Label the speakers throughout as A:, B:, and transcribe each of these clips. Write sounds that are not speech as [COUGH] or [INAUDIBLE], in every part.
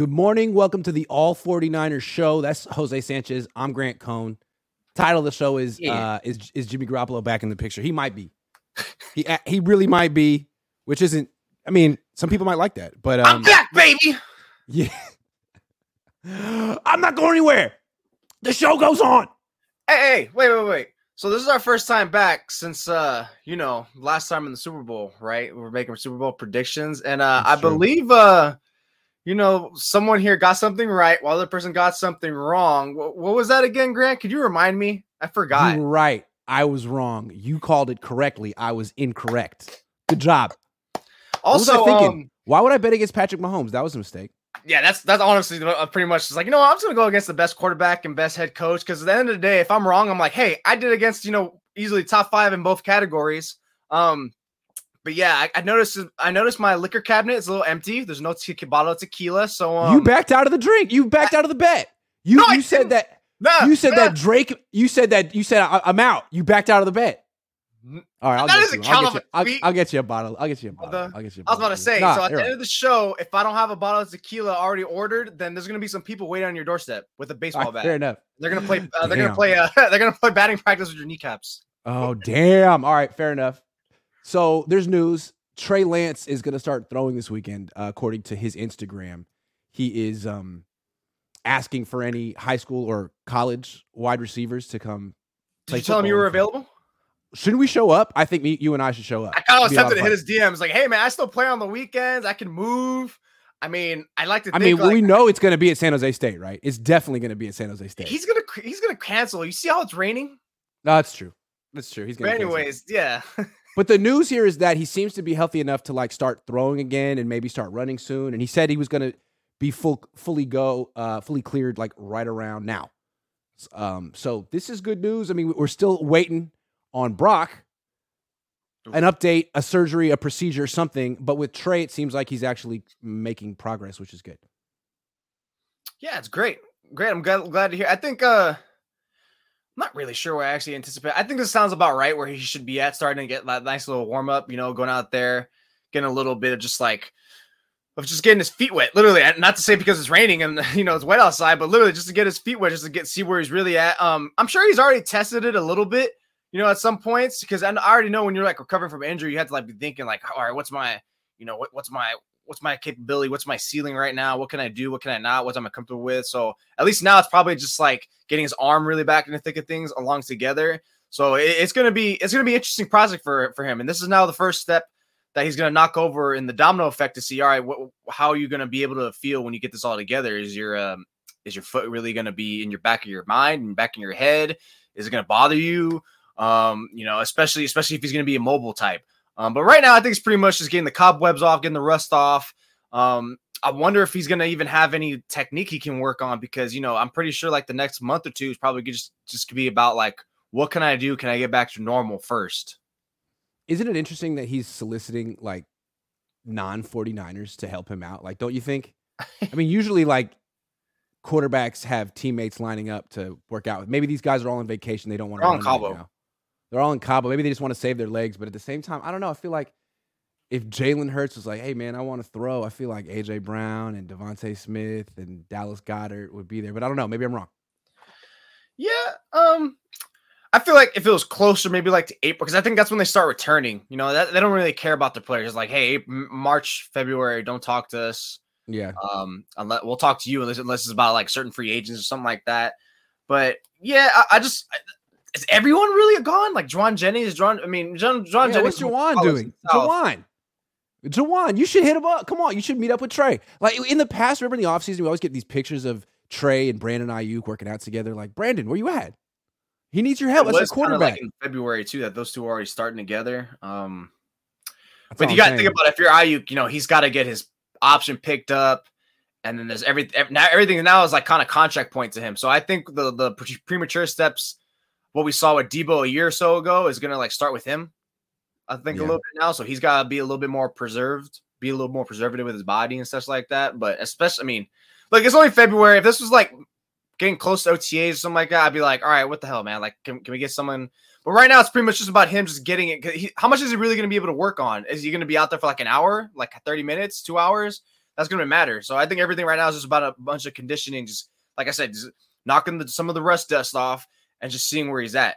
A: Good morning. Welcome to the All 49ers show. That's Jose Sanchez. I'm Grant Cohn. Title of the show is
B: Yeah.
A: uh is is Jimmy Garoppolo back in the picture? He might be. He uh, he really might be, which isn't I mean, some people might like that, but
B: I'm
A: um
B: back, baby.
A: yeah. I'm not going anywhere. The show goes on.
B: Hey, hey, wait, wait, wait. So this is our first time back since uh, you know, last time in the Super Bowl, right? We are making Super Bowl predictions, and uh
A: That's
B: I
A: true.
B: believe uh you know, someone here got something right while the other person got something wrong. What, what was that again, Grant? Could you remind me? I forgot.
A: You were right. I was wrong. You called it correctly. I was incorrect. Good job. What was I
B: Also,
A: thinking?
B: um,
A: Why would I bet against Patrick Mahomes? That was a mistake.
B: yeah, that's that's honestly uh, pretty much just like you know I'm just gonna go against the best quarterback and best head coach because at the end of the day, if I'm wrong, I'm like, hey, I did against you know easily top five in both categories. Um, but yeah, I, I noticed I noticed my liquor cabinet is a little empty. There's no te- bottle of tequila, so um,
A: you backed out of the drink. You backed out of the bet. You
B: No, I
A: you said that
B: Nah,
A: you said
B: nah.
A: that Drake. You said that you said I, I'm out. You backed out of the bet. All right, I'll
B: That
A: get
B: doesn't
A: you. I'll get you.
B: a
A: I'll. I'll get you a bottle. I'll get you a bottle.
B: the-
A: I'll get you. A
B: I was about to say,
A: Nah,
B: so at the
A: right.
B: end of the show, if I don't have a bottle of tequila already ordered, then there's gonna be some people waiting on your doorstep with a baseball
A: right,
B: bat.
A: fair enough.
B: They're gonna play. Uh, they're gonna play. Uh, [LAUGHS] they're gonna play batting practice with your kneecaps.
A: Oh damn! All right, fair enough. So there's news. Trey Lance is going to start throwing this weekend, uh, according to his Instagram. He is um, asking for any high school or college wide receivers to come.
B: Did you tell him you were available?
A: Shouldn't we show up? I think me, you and I should show up.
B: I kind of was
A: It'd be a lot
B: tempted to hit his DMs, like, "Hey man, I still play on the weekends. I can move. I mean, I like to.
A: I mean,
B: like,
A: we know it's going to be at San Jose State, right? It's definitely going to be at San Jose State.
B: he's gonna he's gonna cancel. You see how it's raining?
A: no, that's true. That's true. He's going to.
B: But anyways, yeah. [LAUGHS]
A: But the news here is that he seems to be healthy enough to like start throwing again and maybe start running soon. And he said he was going to be full, fully go, uh, fully cleared like right around now. Um, so this is good news. I mean, we're still waiting on Brock, an update, a surgery, a procedure, something. But with Trey, it seems like he's actually making progress, which is good.
B: Yeah, it's great. Great. I'm glad, glad to hear. I think uh not really sure where I actually anticipate. I think this sounds about right where he should be at, starting to get that nice little warm up, you know, going out there, getting a little bit of just like of just getting his feet wet, literally. Not to say because it's raining and [LAUGHS] you know it's wet outside, but literally just to get his feet wet, just to get see where he's really at. Um, I'm sure he's already tested it a little bit, you know, at some points because I I already know when you're like recovering from injury, you have to like be thinking like, all right, what's my, you know, what, what's my what's my capability? What's my ceiling right now? What can I do? What can I not? What am I comfortable with? So at least now it's probably just like getting his arm really back in the thick of things along together. So it- it's gonna be it's gonna be interesting project for for him. And this is now the first step that he's gonna knock over in the domino effect to see all right, what, how are you gonna be able to feel when you get this all together? Is your um is your foot really gonna be in your back of your mind and back in your head? Is it gonna bother you? Um, you know, especially especially if he's gonna be a mobile type. Um, but right now, I think it's pretty much just getting the cobwebs off, getting the rust off. Um, I wonder if he's going to even have any technique he can work on because you know I'm pretty sure like the next month or two is probably just just to be about like what can I do? Can I get back to normal first?
A: Isn't it interesting that he's soliciting like non 49ers to help him out? Like, don't you think? I mean, usually like quarterbacks have teammates lining up to work out with. Maybe these guys are all on vacation. They don't want to
B: They're all
A: right
B: Cabo.
A: They're all in Cabo. Maybe they just want to save their legs. But at the same time, I don't know. I feel like if Jalen Hurts was like, hey, man, I want to throw, I feel like AJ Brown and DeVonta Smith and Dallas Goedert would be there. But I don't know. Maybe I'm wrong.
B: Yeah, um, I feel like if it was closer, maybe like to April, because I think that's when they start returning. You know, that they don't really care about the players. It's like, hey, March, February, don't talk to us.
A: Yeah.
B: Um, unless we'll talk to you unless unless it's about like certain free agents or something like that. But yeah, I, I just is everyone really gone? Like Jauan Jennings, Jauan. I mean, John Jauan
A: Yeah,
B: Jennings.
A: what's
B: Jauan
A: doing?
B: himself.
A: Jauan. Jauan, you should hit him up. Come on, you should meet up with Trey. Like in the past, remember in the offseason, we always get these pictures of Trey and Brandon Aiyuk working out together. Like, Brandon, where you at? He needs your help.
B: It
A: That's
B: was
A: your
B: kinda
A: quarterback.
B: like in February too that those two are already starting together. Um,
A: That's
B: but you got to think
A: saying.
B: about if you're Aiyuk, you know, he's got to get his option picked up, and then there's everything. Now everything now is like kind of contract point to him. So I think the the premature steps, what we saw with Deebo a year or so ago, is gonna like start with him. I think
A: Yeah.
B: a little bit now, so he's got to be a little bit more preserved, be a little more preservative with his body and stuff like that. But especially, I mean, like it's only February. If this was like getting close to OTAs or something like that, I'd be like, all right, what the hell, man? Like, can, can we get someone? But right now, it's pretty much just about him just getting it. He, how much is he really going to be able to work on? Is he going to be out there for like an hour, like 30 minutes, two hours? that's going to matter. So I think everything right now is just about a bunch of conditioning. Just like I said, just knocking the, some of the rust dust off and just seeing where he's at.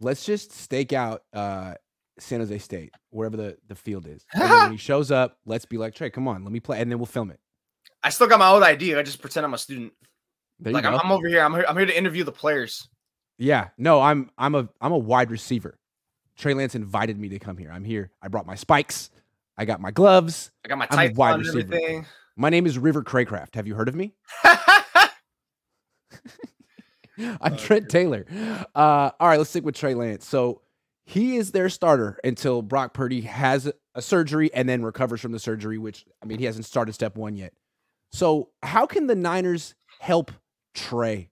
A: Let's just stake out uh, San Jose State, wherever the, the field is. [LAUGHS] And then when he shows up, let's be like, Trey, come on, let me play. And then we'll film it.
B: I still got my old idea. I just pretend I'm a student.
A: There
B: Like I'm. I'm over here. I'm here. I'm here to interview the players.
A: Yeah, no, I'm I'm a I'm a wide receiver. Trey Lance invited me to come here. I'm here. I brought my spikes. I got my gloves.
B: I got my
A: I'm wide receiver.
B: everything.
A: My name is River Cracraft. Have you heard of me? [LAUGHS] [LAUGHS] I'm Trent Taylor. Uh, all right, let's stick with Trey Lance. So he is their starter until Brock Purdy has a surgery and then recovers from the surgery, which I mean he hasn't started step one yet. So how can the Niners help Trey?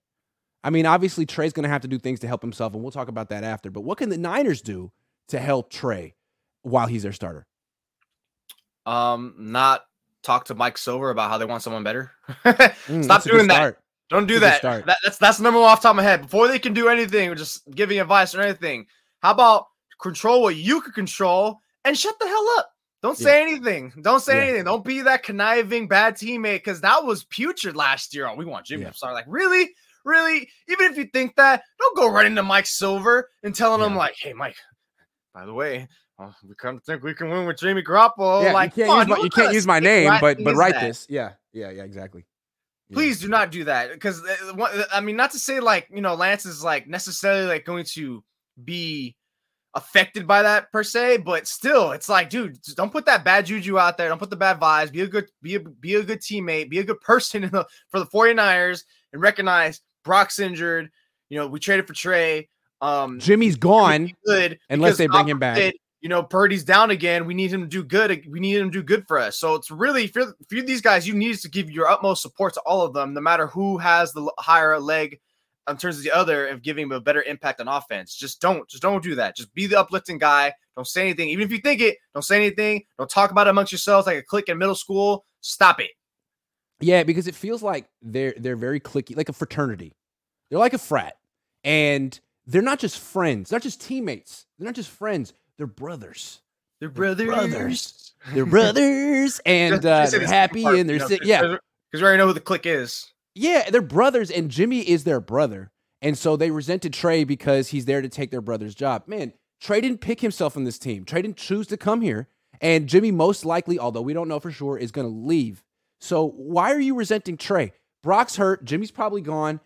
A: I mean, obviously Trey's going to have to do things to help himself, and we'll talk about that after. But what can the Niners do to help Trey while he's their starter?
B: um, not talk to Mike Silver about how they want someone better. [LAUGHS]
A: Mm,
B: Stop doing that.
A: start.
B: Don't do
A: That's a good
B: that.
A: start.
B: that. That's that's the number one off the top of my head. Before they can do anything, or just giving advice or anything, how about control what you can control and shut the hell up? Don't say anything. Don't say
A: Yeah.
B: anything. Don't be that conniving bad teammate because that was putrid last year. Oh, we want Jimmy
A: Yeah.
B: start. Like, really? Really? Even if you think that, don't go running to Mike Silver and telling him, like, hey, Mike, by the way, uh, we kind of think we can win with Jamie Garoppolo.
A: yeah,
B: like,
A: you can't, use my, you can't use my name, but but write
B: that?
A: this. Yeah, yeah, yeah, exactly.
B: Please do not do that because i mean not to say like you know lance is like necessarily like going to be affected by that per se but still it's like dude don't put that bad juju out there. Don't put the bad vibes. Be a good be a be a good teammate. Be a good [LAUGHS] person in the, for the 49ers and recognize brock's injured. You know we traded for trey. Um
A: Jimmy's gone.
B: good
A: unless they bring him back.
B: forbid, You know, Purdy's down again. We need him to do good. We need him to do good for us. So it's really for, you're these guys, you need to give your utmost support to all of them, no matter who has the higher leg in terms of the other of giving him a better impact on offense. Just don't, just don't do that. Just be the uplifting guy. Don't say anything, even if you think it. Don't say anything. Don't talk about it amongst yourselves like a clique in middle school. Stop it.
A: Yeah, because it feels like they're they're very clicky, like a fraternity. They're like a frat, and they're not just friends. They're not just teammates. They're not just friends. They're brothers.
B: They're
A: brothers.
B: They're brothers. [LAUGHS]
A: They're brothers, and uh, they're happy and they're
B: you know,
A: sick.
B: 'cause-
A: Yeah,
B: because we already know who the clique is.
A: yeah, they're brothers, and Jimmy is their brother, and so they resented Trey because he's there to take their brother's job. Man, Trey didn't pick himself on this team. Trey didn't choose to come here, and Jimmy most likely, although we don't know for sure, is going to leave. So why are you resenting Trey? Brock's hurt. Jimmy's probably gone.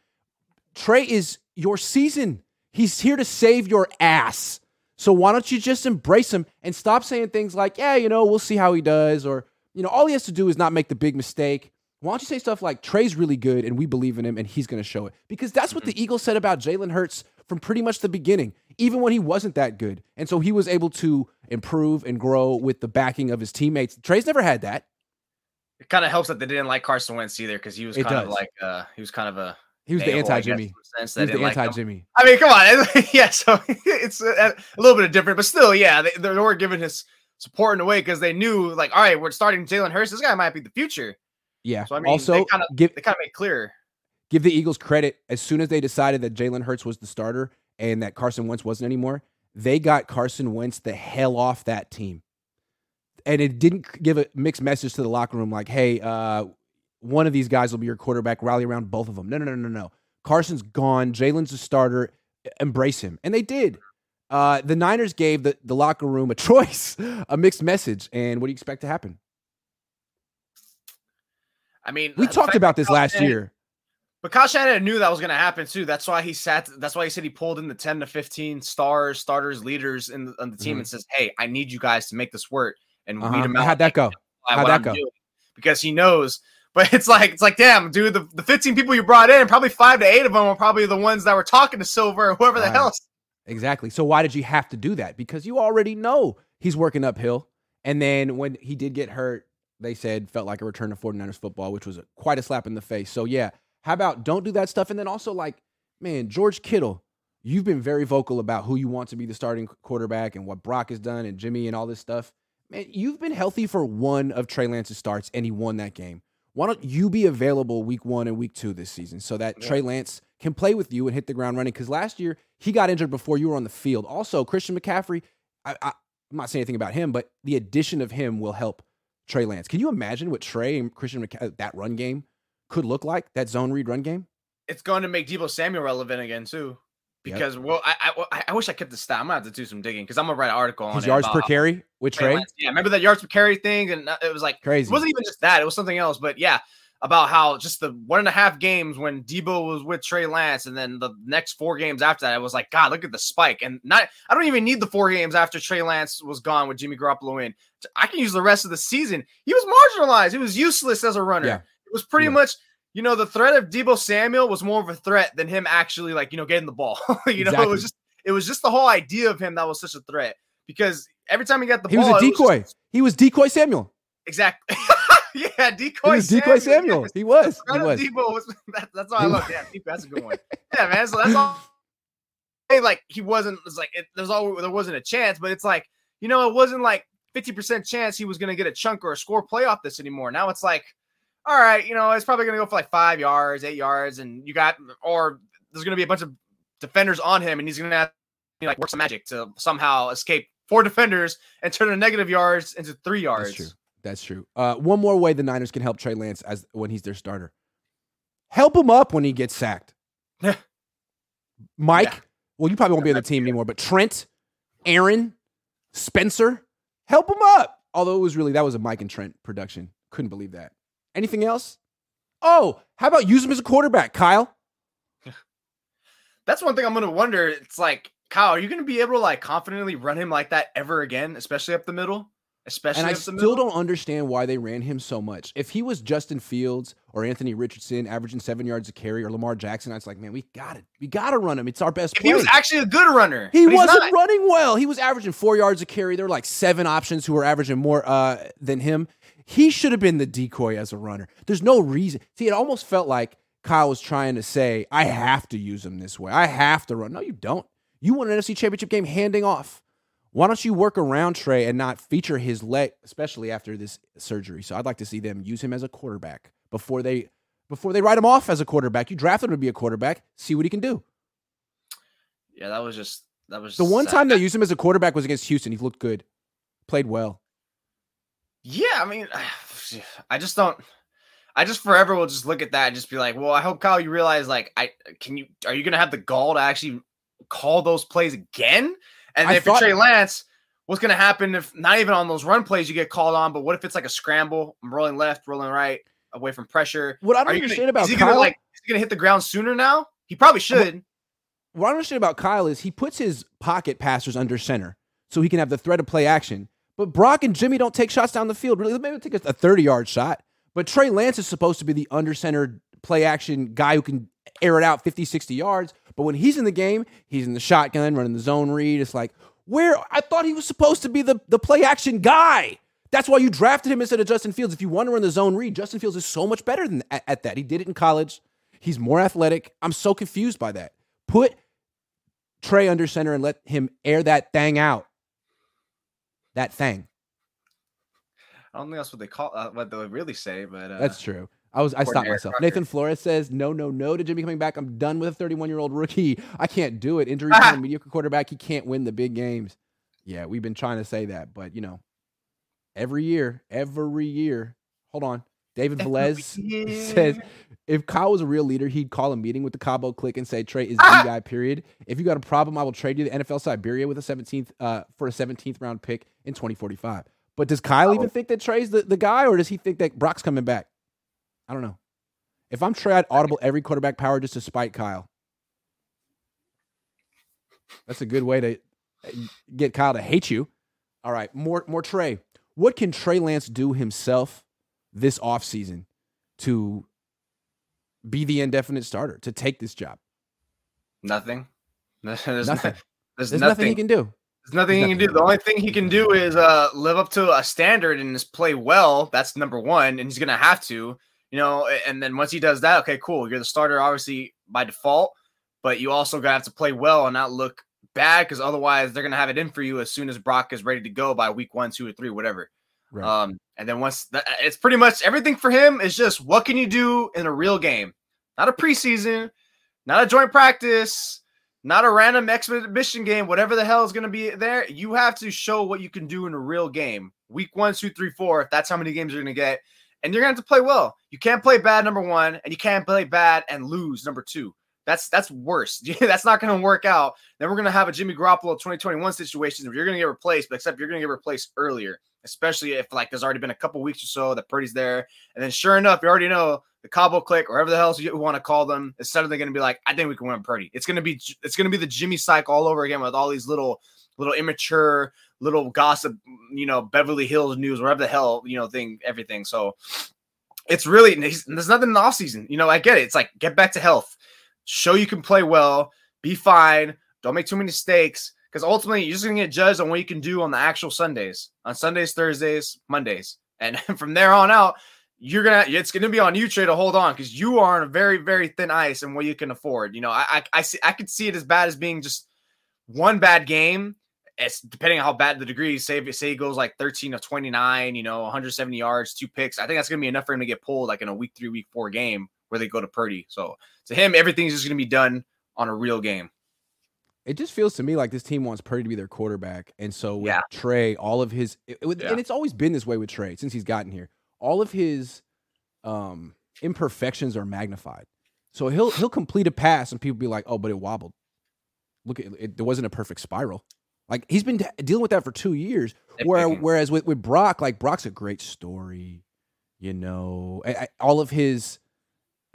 A: Trey is your season. He's here to save your ass. So why don't you just embrace him and stop saying things like, yeah, you know, we'll see how he does, or, you know, all he has to do is not make the big mistake. Why don't you say stuff like Trey's really good and we believe in him and he's going to show it? Because that's what the Eagles said about Jalen Hurts from pretty much the beginning, even when he wasn't that good. And so he was able to improve and grow with the backing of his teammates. Trey's never had that.
B: It kind of helps that they didn't like Carson Wentz either because he was
A: It
B: kind of like uh he was kind of a
A: He was the
B: a-hole, I guess,
A: anti Jimmy.
B: the
A: He was the
B: like
A: anti Jimmy.
B: I mean, come on, [LAUGHS] yeah. So [LAUGHS] it's a, a little bit different, but still, yeah, they, they were giving his support in a way because they knew, like, all right, we're starting Jalen Hurts. This guy might be the future.
A: Yeah.
B: So, I mean,
A: also,
B: they kinda-
A: give
B: They kind of made clear.
A: give the Eagles credit. As soon as they decided that Jalen Hurts was the starter and that Carson Wentz wasn't anymore, they got Carson Wentz the hell off that team. And it didn't give a mixed message to the locker room like, hey, uh, one of these guys will be your quarterback, rally around both of them. No, no, no, no, no. Carson's gone. Jalen's a starter. Embrace him. And they did. Uh, the Niners gave the, the locker room a [LAUGHS] choice, a mixed message. And what do you expect to happen?
B: I mean,
A: We talked about this last
B: Shanahan-
A: year.
B: But Kyle Shanahan knew that was going to happen too. That's why he sat. That's why he said he pulled in the ten to fifteen stars, starters, leaders in the, on the team,
A: Mhm.
B: and says, "Hey, I need you guys to make this work and
A: Uh-huh.
B: weed them out."
A: How'd that go? How'd that
B: I'm
A: go?
B: doing." Because he knows. But it's like it's like, damn, dude, the, the 15 people you brought in, probably five to eight of them are probably the ones that were talking to Silver or whoever the
A: Right.
B: hell.
A: Exactly. So why did you have to do that? Because you already know he's working uphill. And then when he did get hurt, they said felt like a return to 49ers football, which was a, quite a slap in the face. So yeah, how about don't do that stuff? And then also like, man, George Kittle, you've been very vocal about who you want to be the starting quarterback and what Brock has done and Jimmy and all this stuff. Man, you've been healthy for one of Trey Lance's starts and he won that game. Why don't you be available week one and week two this season so that
B: Yeah.
A: Trey Lance can play with you and hit the ground running? Because last year he got injured before you were on the field. Also, Christian McCaffrey, I, I, I'm not saying anything about him, but the addition of him will help Trey Lance. Can you imagine what Trey and Christian McCaffrey, uh, that run game could look like? That zone read run game.
B: It's going to make Deebo Samuel relevant again too. Because yep. well, I, I, I wish I kept the stat. I'm gonna have to do some digging because I'm gonna write an article on
A: yards per carry with Trey. Lance.
B: Yeah, remember that yards per carry thing, and uh, it was like
A: crazy.
B: It wasn't even just that; it was something else. But yeah, about how just the one and a half games when Deebo was with Trey Lance, and then the next four games after that, I was like, God, look at the spike. And not, I don't even need the four games after Trey Lance was gone with Jimmy Garoppolo in. I can use the rest of the season. He was marginalized. He was useless as a runner. Yeah. It was pretty yeah. much you know, the threat of Deebo Samuel was more of a threat than him actually like, you know, getting the ball. [LAUGHS] you know, it was just it was just the whole idea of him that was such a threat because every time he got the ball.
A: he
B: ball,
A: was a decoy. Was just, he was decoy Samuel.
B: Exactly. [LAUGHS] yeah, decoy.
A: He was decoy Samuel. He was. He was.
B: Deebo was [LAUGHS] that, that's all I love. Yeah, that's a good one. yeah, man. So that's all. Hey, like he wasn't. It's like it, there's all there wasn't a chance, but it's like you know, it wasn't like 50% chance he was going to get a chunk or a score playoff this anymore. Now it's like all right, you know, it's probably going to go for like five yards, eight yards, and you got, or there's going to be a bunch of defenders on him, and he's going to have to like work some magic to somehow escape four [LAUGHS] defenders and turn the negative yards into three yards.
A: That's true. That's true. Uh, one more way the Niners can help Trey Lance as when he's their starter. Help him up when he gets sacked. Mike, yeah. well, you probably won't be on the team anymore, but Trent, Aaron, Spencer, help him up. Although it was really that was a Mike and Trent production. Couldn't believe that. Anything else? Oh, how about use him as a quarterback, Kyle? [LAUGHS]
B: That's one thing I'm going to wonder. It's like, Kyle, are you going to be able to like confidently run him like that ever again, especially up the middle? Especially
A: and I
B: still
A: middle? don't understand why they ran him so much. If he was Justin Fields or Anthony Richardson averaging seven yards a carry or Lamar Jackson, I was like, man, we got it. We got to run him. It's our best
B: if He was actually a good runner.
A: He wasn't running well. He was averaging four yards a carry. There were like seven options who were averaging more uh, than him. He should have been the decoy as a runner. There's no reason. See, it almost felt like Kyle was trying to say, I have to use him this way. I have to run. No, you don't. You won an NFC championship game handing off. Why don't you work around Trey and not feature his leg, especially after this surgery? So I'd like to see them use him as a quarterback before they before they write him off as a quarterback. You drafted him to be a quarterback. See what he can do.
B: Yeah, that was just that was
A: the one sad. time they used him as a quarterback was against Houston. He looked good, played well.
B: Yeah, I mean, [SIGHS] I just don't. I just forever will just look at that and just be like, well, I hope Kyle, you realize like, I can you are you gonna have the gall to actually call those plays again? And if thought, Trey Lance, what's gonna happen if not even on those run plays you get called on, but what if it's like a scramble? I'm rolling left, rolling right, away from pressure.
A: What I don't understand gonna, about
B: is he
A: Kyle,
B: gonna like is he gonna hit the ground sooner now? He probably should. What,
A: what I don't understand about Kyle is he puts his pocket passers under center so he can have the threat of play action. But Brock and Jimmy don't take shots down the field. Really, maybe take a 30 yard shot. But Trey Lance is supposed to be the under center play action guy who can air it out 50, 60 yards. But when he's in the game, he's in the shotgun, running the zone read. It's like, where I thought he was supposed to be the, the play action guy. That's why you drafted him instead of Justin Fields. If you want to run the zone read, Justin Fields is so much better than at, at that. He did it in college. He's more athletic. I'm so confused by that. Put Trey under center and let him air that thing out that thing.
B: I don't think that's what they call uh, what they really say, but uh,
A: that's true. I was I stopped myself. Rucker. Nathan Flores says no, no, no to Jimmy coming back. I'm done with a 31 year old rookie. I can't do it. Injury prone, [LAUGHS] mediocre quarterback. He can't win the big games. Yeah, we've been trying to say that, but you know, every year, every year. Hold on. David Velez says if Kyle was a real leader, he'd call a meeting with the Cabo clique and say, Trey is the ah! guy, period. If you got a problem, I will trade you the NFL Siberia with a 17th uh, for a 17th round pick in 2045. But does Kyle oh. even think that Trey's the, the guy, or does he think that Brock's coming back? I don't know. If I'm Trey, I'd audible every quarterback power just to spite Kyle. That's a good way to uh, get Kyle to hate you. All right, more more Trey. What can Trey Lance do himself this offseason to be the indefinite starter, to take this job?
B: Nothing. [LAUGHS]
A: There's nothing. There's, There's nothing. nothing he can do.
B: There's nothing he can do. The only thing he can do is uh, live up to a standard and just play well. That's number one, and he's gonna have to, you know. And then once he does that, okay, cool. You're the starter, obviously by default, but you also gotta have to play well and not look bad because otherwise they're gonna have it in for you as soon as Brock is ready to go by week one, two, or three, whatever. Right. Um, and then once the, it's pretty much everything for him is just what can you do in a real game, not a preseason, not a joint practice, not a random exhibition game, whatever the hell is going to be there. You have to show what you can do in a real game. Week one, two, three, four. If that's how many games you're going to get, and you're going to have to play well. You can't play bad number one, and you can't play bad and lose number two. That's that's worse. [LAUGHS] that's not going to work out. Then we're going to have a Jimmy Garoppolo 2021 situation where you're going to get replaced, but except you're going to get replaced earlier, especially if like there's already been a couple weeks or so that Purdy's there, and then sure enough, you already know the Cabo Click or whatever the hell you want to call them is suddenly going to be like, I think we can win Purdy. It's going to be it's going to be the Jimmy cycle all over again with all these little little immature little gossip, you know, Beverly Hills news, whatever the hell you know thing, everything. So it's really there's nothing in the off season. You know, I get it. It's like get back to health show you can play well, be fine, don't make too many mistakes. Because ultimately, you're just gonna get judged on what you can do on the actual Sundays, on Sundays, Thursdays, Mondays, [LAUGHS] and from there on out, you're gonna it's gonna be on you Trey to hold on because you are on a very very thin ice and what you can afford. You know, I, I I see I could see it as bad as being just one bad game. It's depending on how bad the degree. Say say he goes like 13 of 29, you know, 170 yards, two picks. I think that's gonna be enough for him to get pulled like in a week three, week four game where they go to Purdy. So to him, everything's just going to be done on a real game.
A: It just feels to me like this team wants Purdy to be their quarterback, and so with yeah. Trey, all of his, it, yeah. and it's always been this way with Trey since he's gotten here. All of his um, imperfections are magnified. So he'll he'll complete a pass, and people be like, "Oh, but it wobbled." Look, it, it, there wasn't a perfect spiral. Like he's been dealing with that for two years. Where, whereas with, with Brock, like Brock's a great story, you know. I, I, all of his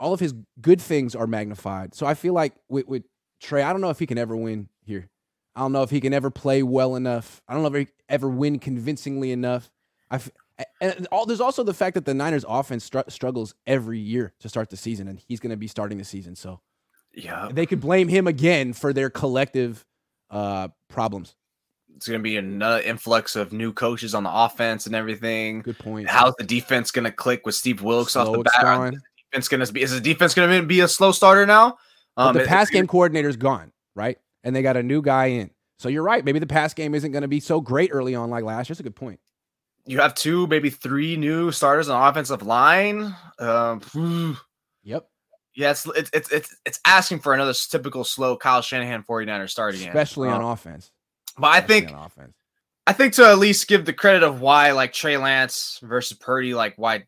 A: all of his good things are magnified. So I feel like with, with Trey, I don't know if he can ever win here. I don't know if he can ever play well enough. I don't know if he ever win convincingly enough. I and all, there's also the fact that the Niners offense str- struggles every year to start the season, and he's going to be starting the season. So
B: yeah,
A: they could blame him again for their collective uh, problems.
B: It's going to be another influx of new coaches on the offense and everything.
A: Good point.
B: How's the defense going to click with Steve Wilks Slow off the bat? defense going to be? Is the defense going to be a slow starter now?
A: Um, the pass game coordinator's gone, right? And they got a new guy in. So you're right. Maybe the pass game isn't going to be so great early on like last year. That's a good point.
B: You have two, maybe three new starters on offensive line. Um,
A: yep.
B: Yeah, it's, it's it's it's it's asking for another typical slow Kyle Shanahan 49er starting.
A: Especially um, on offense.
B: But I think offense. I think to at least give the credit of why like Trey Lance versus Purdy, like why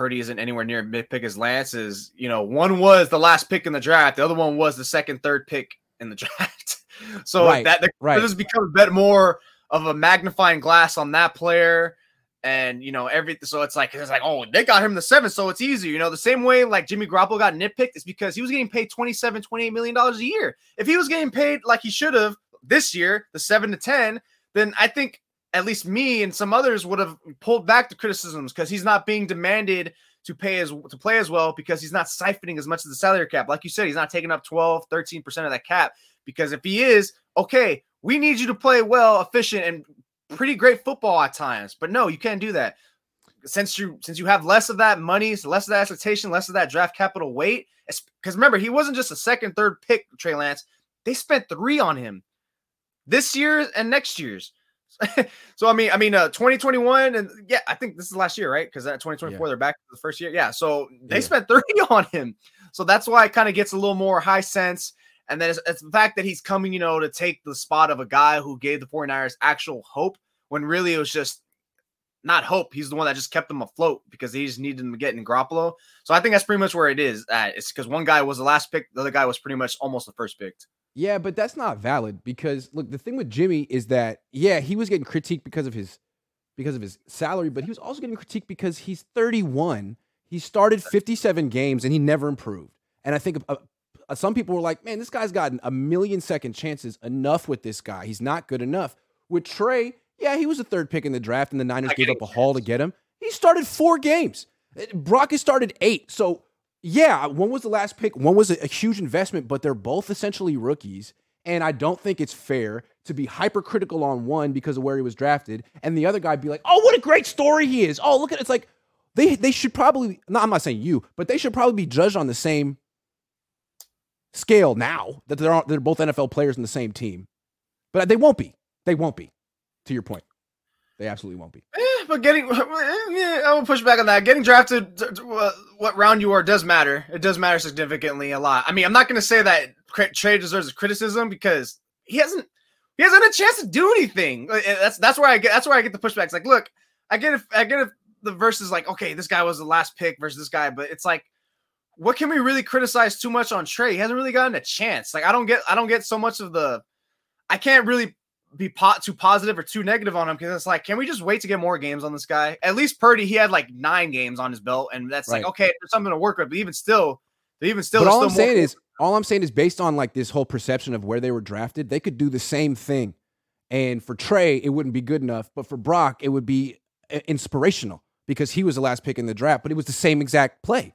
B: Purdy isn't anywhere near mid pick as Lance is, you know, one was the last pick in the draft, the other one was the second, third pick in the [LAUGHS] draft. so right, that the, right. this becomes a bit more of a magnifying glass on that player. And you know, everything. So it's like it's like, oh, they got him the seventh, so it's easy. You know, the same way like Jimmy Garoppolo got nitpicked is because he was getting paid 27, 28 million dollars a year. If he was getting paid like he should have this year, the seven to ten, then I think at least me and some others would have pulled back the criticisms because he's not being demanded to pay as to play as well because he's not siphoning as much of the salary cap. Like you said, he's not taking up 12, 13% of that cap. Because if he is, okay, we need you to play well, efficient, and pretty great football at times. But no, you can't do that. Since you since you have less of that money, less of that expectation, less of that draft capital weight. Because remember, he wasn't just a second, third pick, Trey Lance. They spent three on him this year and next year's. [LAUGHS] so I mean, I mean, uh, 2021, and yeah, I think this is last year, right? Because that 2024, yeah. they're back to the first year. Yeah, so they yeah. spent [LAUGHS] 30 on him. So that's why it kind of gets a little more high sense. And then it's, it's, the fact that he's coming, you know, to take the spot of a guy who gave the 49ers actual hope when really it was just not hope. He's the one that just kept them afloat because he just needed them to get in Garoppolo. So I think that's pretty much where it is at. It's because one guy was the last pick, the other guy was pretty much almost the first picked.
A: Yeah, but that's not valid because look, the thing with Jimmy is that yeah, he was getting critiqued because of his because of his salary, but he was also getting critiqued because he's 31. He started 57 games and he never improved. And I think uh, uh, some people were like, "Man, this guy's gotten a million second chances. Enough with this guy. He's not good enough." With Trey, yeah, he was a third pick in the draft, and the Niners gave up a haul to get him. He started four games. Brock has started eight. So yeah, one was the last pick, one was a, a huge investment, but they're both essentially rookies. And I don't think it's fair to be hypercritical on one because of where he was drafted, and the other guy be like, "Oh, what a great story he is!" Oh, look at it. it's like they they should probably. No, I'm not saying you, but they should probably be judged on the same scale now that they're they're both NFL players in the same team, but they won't be. They won't be. To your point. They absolutely won't be.
B: Eh, but getting, [LAUGHS] yeah, I will push back on that. Getting drafted, what round you are does matter. It does matter significantly a lot. I mean, I'm not going to say that Trey deserves criticism because he hasn't he hasn't had a chance to do anything. That's that's where I get that's where I get the pushback. It's like, look, I get if I get if the versus like, okay, this guy was the last pick versus this guy, but it's like, what can we really criticize too much on Trey? He hasn't really gotten a chance. Like, I don't get I don't get so much of the I can't really be pot too positive or too negative on him because it's like, can we just wait to get more games on this guy? At least Purdy, he had like nine games on his belt, and that's right. like okay, there's something to work with. But even still, even still,
A: but all I'm saying is, all I'm saying is based on like this whole perception of where they were drafted, they could do the same thing. And for Trey, it wouldn't be good enough, but for Brock, it would be uh, inspirational because he was the last pick in the draft, but it was the same exact play.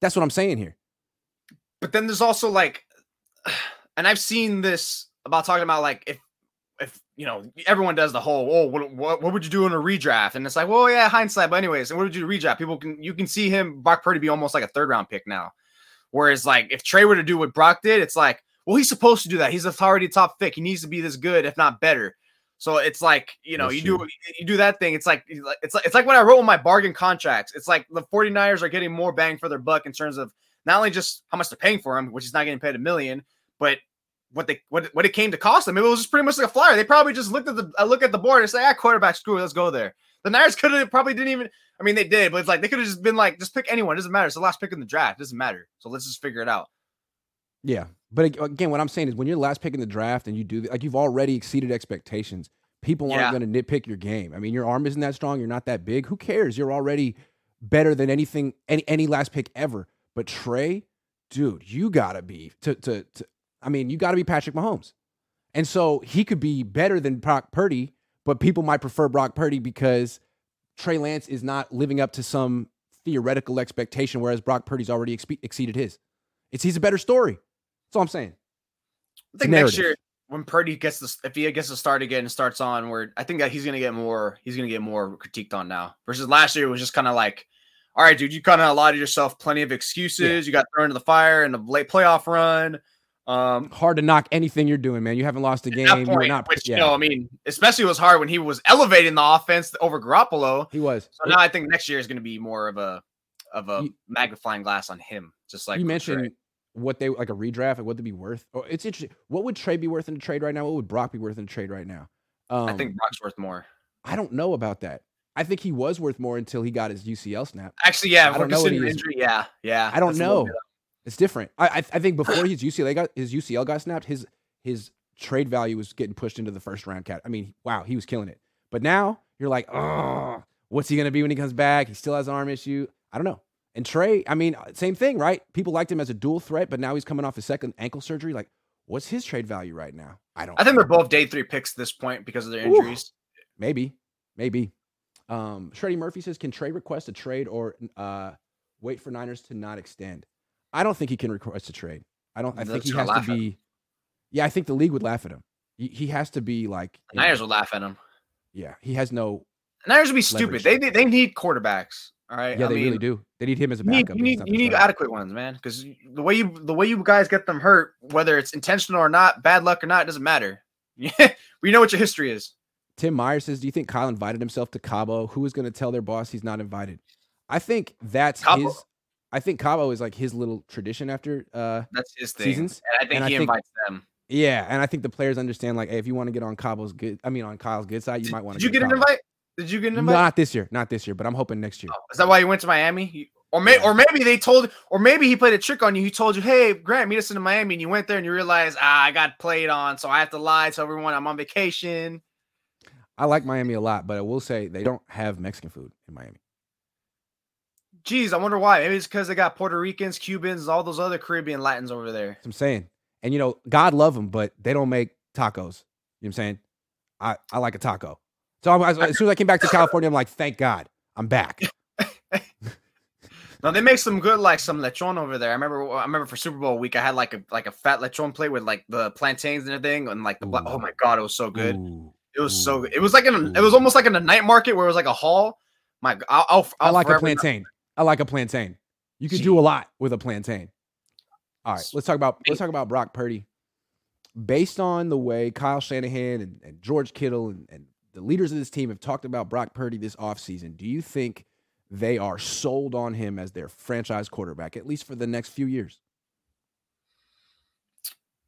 A: That's what I'm saying here.
B: But then there's also like, [SIGHS] and I've seen this about talking about like if you know everyone does the whole oh what, what, what would you do in a redraft? And it's like well yeah hindsight but anyways and what would you redraft? People can you can see him Brock Purdy be almost like a third round pick now. Whereas like if Trey were to do what Brock did it's like well he's supposed to do that. He's already top pick he needs to be this good if not better. So it's like you know That's you true. do you do that thing it's like it's like it's like when I wrote with my bargain contracts. It's like the 49ers are getting more bang for their buck in terms of not only just how much they're paying for him which is not getting paid a million but what they what, what it came to cost them. It was just pretty much like a flyer. They probably just looked at the uh, look at the board and say, "Ah, quarterback, screw it, let's go there." The Niners could have probably didn't even. I mean, they did, but it's like they could have just been like, just pick anyone. It doesn't matter. It's the last pick in the draft. It doesn't matter. So let's just figure it out.
A: Yeah, but again, what I'm saying is when you're last pick in the draft and you do like you've already exceeded expectations. People aren't yeah. going to nitpick your game. I mean, your arm isn't that strong. You're not that big. Who cares? You're already better than anything any any last pick ever. But Trey, dude, you gotta be to to, to I mean, you gotta be Patrick Mahomes. And so he could be better than Brock Purdy, but people might prefer Brock Purdy because Trey Lance is not living up to some theoretical expectation, whereas Brock Purdy's already ex- exceeded his. It's he's a better story. That's all I'm saying.
B: I think next year when Purdy gets the if he gets to start again and starts on where I think that he's gonna get more he's gonna get more critiqued on now versus last year it was just kind of like, all right, dude, you kind of allotted yourself plenty of excuses. Yeah. You got thrown into the fire in the late playoff run.
A: Um, hard to knock anything you're doing, man. You haven't lost a game. Point, you're not,
B: which, yeah. you know, I mean, especially was hard when he was elevating the offense over Garoppolo.
A: He was.
B: So now I think next year is going to be more of a of a you, magnifying glass on him. Just like
A: you mentioned, Trey. what they like a redraft and what they'd be worth. Oh, it's interesting. What would Trey be worth in a trade right now? What would Brock be worth in a trade right now?
B: Um, I think um, Brock's worth more.
A: I don't know about that. I think he was worth more until he got his UCL snap.
B: Actually, yeah, I don't know injury. Yeah, yeah.
A: I don't know. It's different. I I, I think before [COUGHS] his UCLA got his UCL got snapped, his his trade value was getting pushed into the first round cat. I mean, wow, he was killing it. But now you're like, oh, what's he gonna be when he comes back? He still has an arm issue. I don't know. And Trey, I mean, same thing, right? People liked him as a dual threat, but now he's coming off his second ankle surgery. Like, what's his trade value right now? I don't.
B: I think know. they're both day three picks at this point because of their injuries.
A: Ooh, maybe, maybe. Um, Shreddy Murphy says, can Trey request a trade or uh, wait for Niners to not extend? I don't think he can request a trade. I don't. I think he has to be. Yeah, I think the league would laugh at him. He, he has to be like.
B: The Niners know, would laugh at him.
A: Yeah, he has no.
B: The Niners would be stupid. They they need quarterbacks. All right.
A: Yeah, I they mean, really do. They need him as a backup.
B: You need, you need, you need adequate ones, man. Because the way you the way you guys get them hurt, whether it's intentional or not, bad luck or not, it doesn't matter. [LAUGHS] we know what your history is.
A: Tim Meyer says, "Do you think Kyle invited himself to Cabo? Who is going to tell their boss he's not invited?" I think that's Cabo. his. I think Cabo is like his little tradition after uh
B: that's his thing. seasons. And I think and he I invites them.
A: Yeah, and I think the players understand like, hey, if you want to get on Cabo's good, I mean on Kyle's good side, you
B: did,
A: might want
B: to. Did you get an invite? Did you get an invite?
A: Not this year, not this year, but I'm hoping next year. Oh,
B: is that why you went to Miami? Or may, yeah. or maybe they told, or maybe he played a trick on you. He told you, "Hey, Grant, meet us in Miami," and you went there and you realized, ah, I got played on, so I have to lie to everyone I'm on vacation.
A: I like Miami a lot, but I will say they don't have Mexican food in Miami
B: geez, I wonder why. Maybe it's because they got Puerto Ricans, Cubans, all those other Caribbean Latins over there.
A: I'm saying. And you know, God love them, but they don't make tacos. You know what I'm saying? I, I like a taco. So I'm, as, soon as I came back to [LAUGHS] California, I'm like, thank God, I'm back. [LAUGHS]
B: no, they make some good like some lechon over there. I remember I remember for Super Bowl week I had like a like a fat lechon plate with like the plantains and everything and like the black, oh my god, it was so good. Ooh. It was Ooh. so good. It was like in a, it was almost like in a night market where it was like a hall. My I'll, I'll, I'll
A: i like a plantain. I like a plantain. You could do a lot with a plantain. All right, let's talk about let's talk about Brock Purdy. Based on the way Kyle Shanahan and, and George Kittle and, and, the leaders of this team have talked about Brock Purdy this offseason, do you think they are sold on him as their franchise quarterback, at least for the next few years?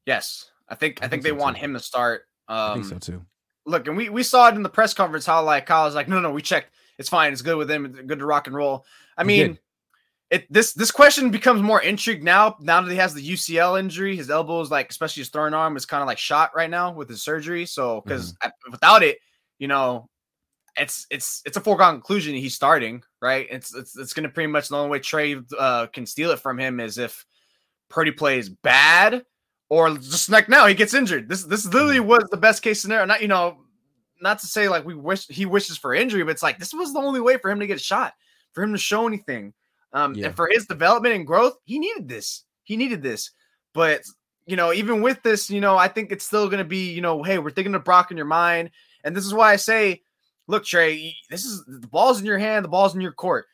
B: Yes, I think I,
A: I
B: think,
A: think
B: they
A: so,
B: want
A: too.
B: him to start. Um,
A: I think so too.
B: look, and we we saw it in the press conference how like Kyle was like, no, no, we checked. It's fine. It's good with him. It's good to rock and roll. I mean, it this this question becomes more intrigued now. Now that he has the UCL injury, his elbow is like, especially his throwing arm, is kind of like shot right now with his surgery. So because
A: Mm-hmm.
B: without it, you know, it's it's it's a foregone conclusion he's starting. Right? It's it's it's gonna pretty much the only way Trey uh, can steal it from him is if Purdy plays bad or just like now he gets injured. This this literally
A: Mm-hmm.
B: was the best case scenario. Not you know, not to say like we wish he wishes for injury, but it's like this was the only way for him to get a shot, for him to show anything. Um,
A: Yeah.
B: and for his development and growth, he needed this. He needed this. But you know, even with this, you know, I think it's still gonna be, you know, hey, we're thinking of Brock in your mind. And this is why I say, look, Trey, this is the ball's in your hand, the ball's in your court.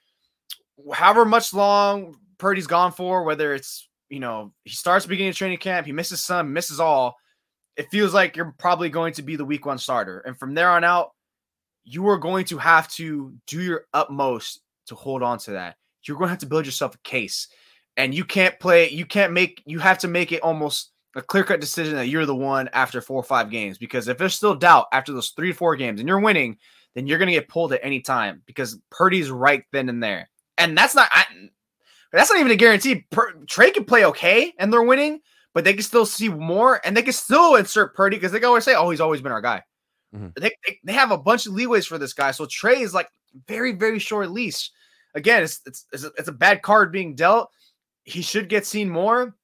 B: However much long Purdy's gone for, whether it's you know, he starts beginning of training camp, he misses some, misses all. It feels like you're probably going to be the week one starter. And from there on out, you are going to have to do your utmost to hold on to that. You're going to have to build yourself a case. And you can't play, you can't make, you have to make it almost a clear cut decision that you're the one after four or five games. Because if there's still doubt after those three four games and you're winning, then you're going to get pulled at any time because Purdy's right then and there. And that's not, I, that's not even a guarantee. Per, Trey can play okay and they're winning, but they can still see more and they can still insert Purdy because they can always say, oh, he's always been our guy.
A: Mhm.
B: They, they, they have a bunch of leeways for this guy. So Trey is like very, very short leash. Again, it's, it's, it's, a, it's a bad card being dealt. He should get seen more.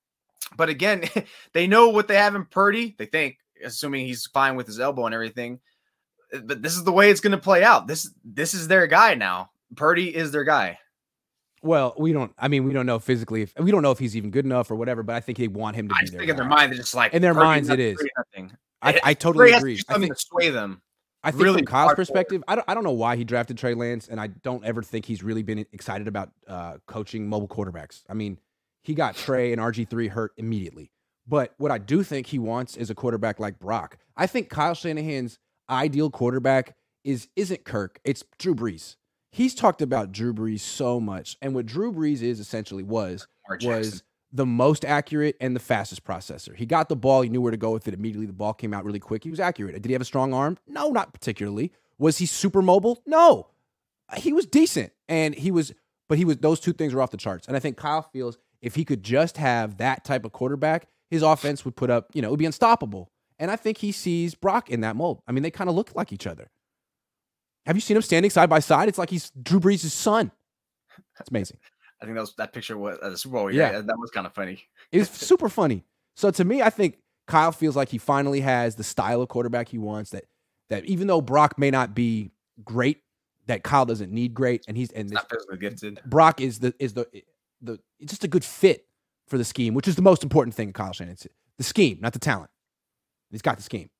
B: But again, [LAUGHS] they know what they have in Purdy. They think, assuming he's fine with his elbow and everything. But this is the way it's going to play out. This this is their guy now. Purdy is their guy.
A: Well, we don't. I mean, we don't know physically. If we don't know if he's even good enough or whatever. But I think they want him to
B: I
A: be
B: just
A: there.
B: think in their mind they're just like
A: In their minds, it is.
B: Nothing.
A: I, I totally
B: Trey has to
A: agree. I think.
B: to sway them.
A: I think
B: really
A: from Kyle's perspective, I don't. I don't know why he drafted Trey Lance, and I don't ever think he's really been excited about uh, coaching mobile quarterbacks. I mean, he got Trey and RG three hurt immediately. But what I do think he wants is a quarterback like Brock. I think Kyle Shanahan's ideal quarterback is isn't Kirk. It's Drew Brees. He's talked about Drew Brees so much, and what Drew Brees is essentially was was the most accurate and the fastest processor. He got the ball, he knew where to go with it immediately. The ball came out really quick. He was accurate. Did he have a strong arm? No, not particularly. Was he super mobile? No. He was decent. And he was, but he was, those two things were off the charts. And I think Kyle feels if he could just have that type of quarterback, his offense would put up, you know, it would be unstoppable. And I think he sees Brock in that mold. I mean, they kind of look like each other. Have you seen him standing side by side? It's like he's Drew Brees' son. It's amazing.
B: I think that was that picture was at the Super Bowl.
A: Yeah.
B: Yeah, that was kind of funny.
A: It was [LAUGHS] super funny. So to me, I think Kyle feels like he finally has the style of quarterback he wants. That that even though Brock may not be great, that Kyle doesn't need great, and he's and this,
B: not physically gifted.
A: Brock is the is the the it's just a good fit for the scheme, which is the most important thing. in Kyle Shanahan, It's the scheme, not the talent. He's got the scheme.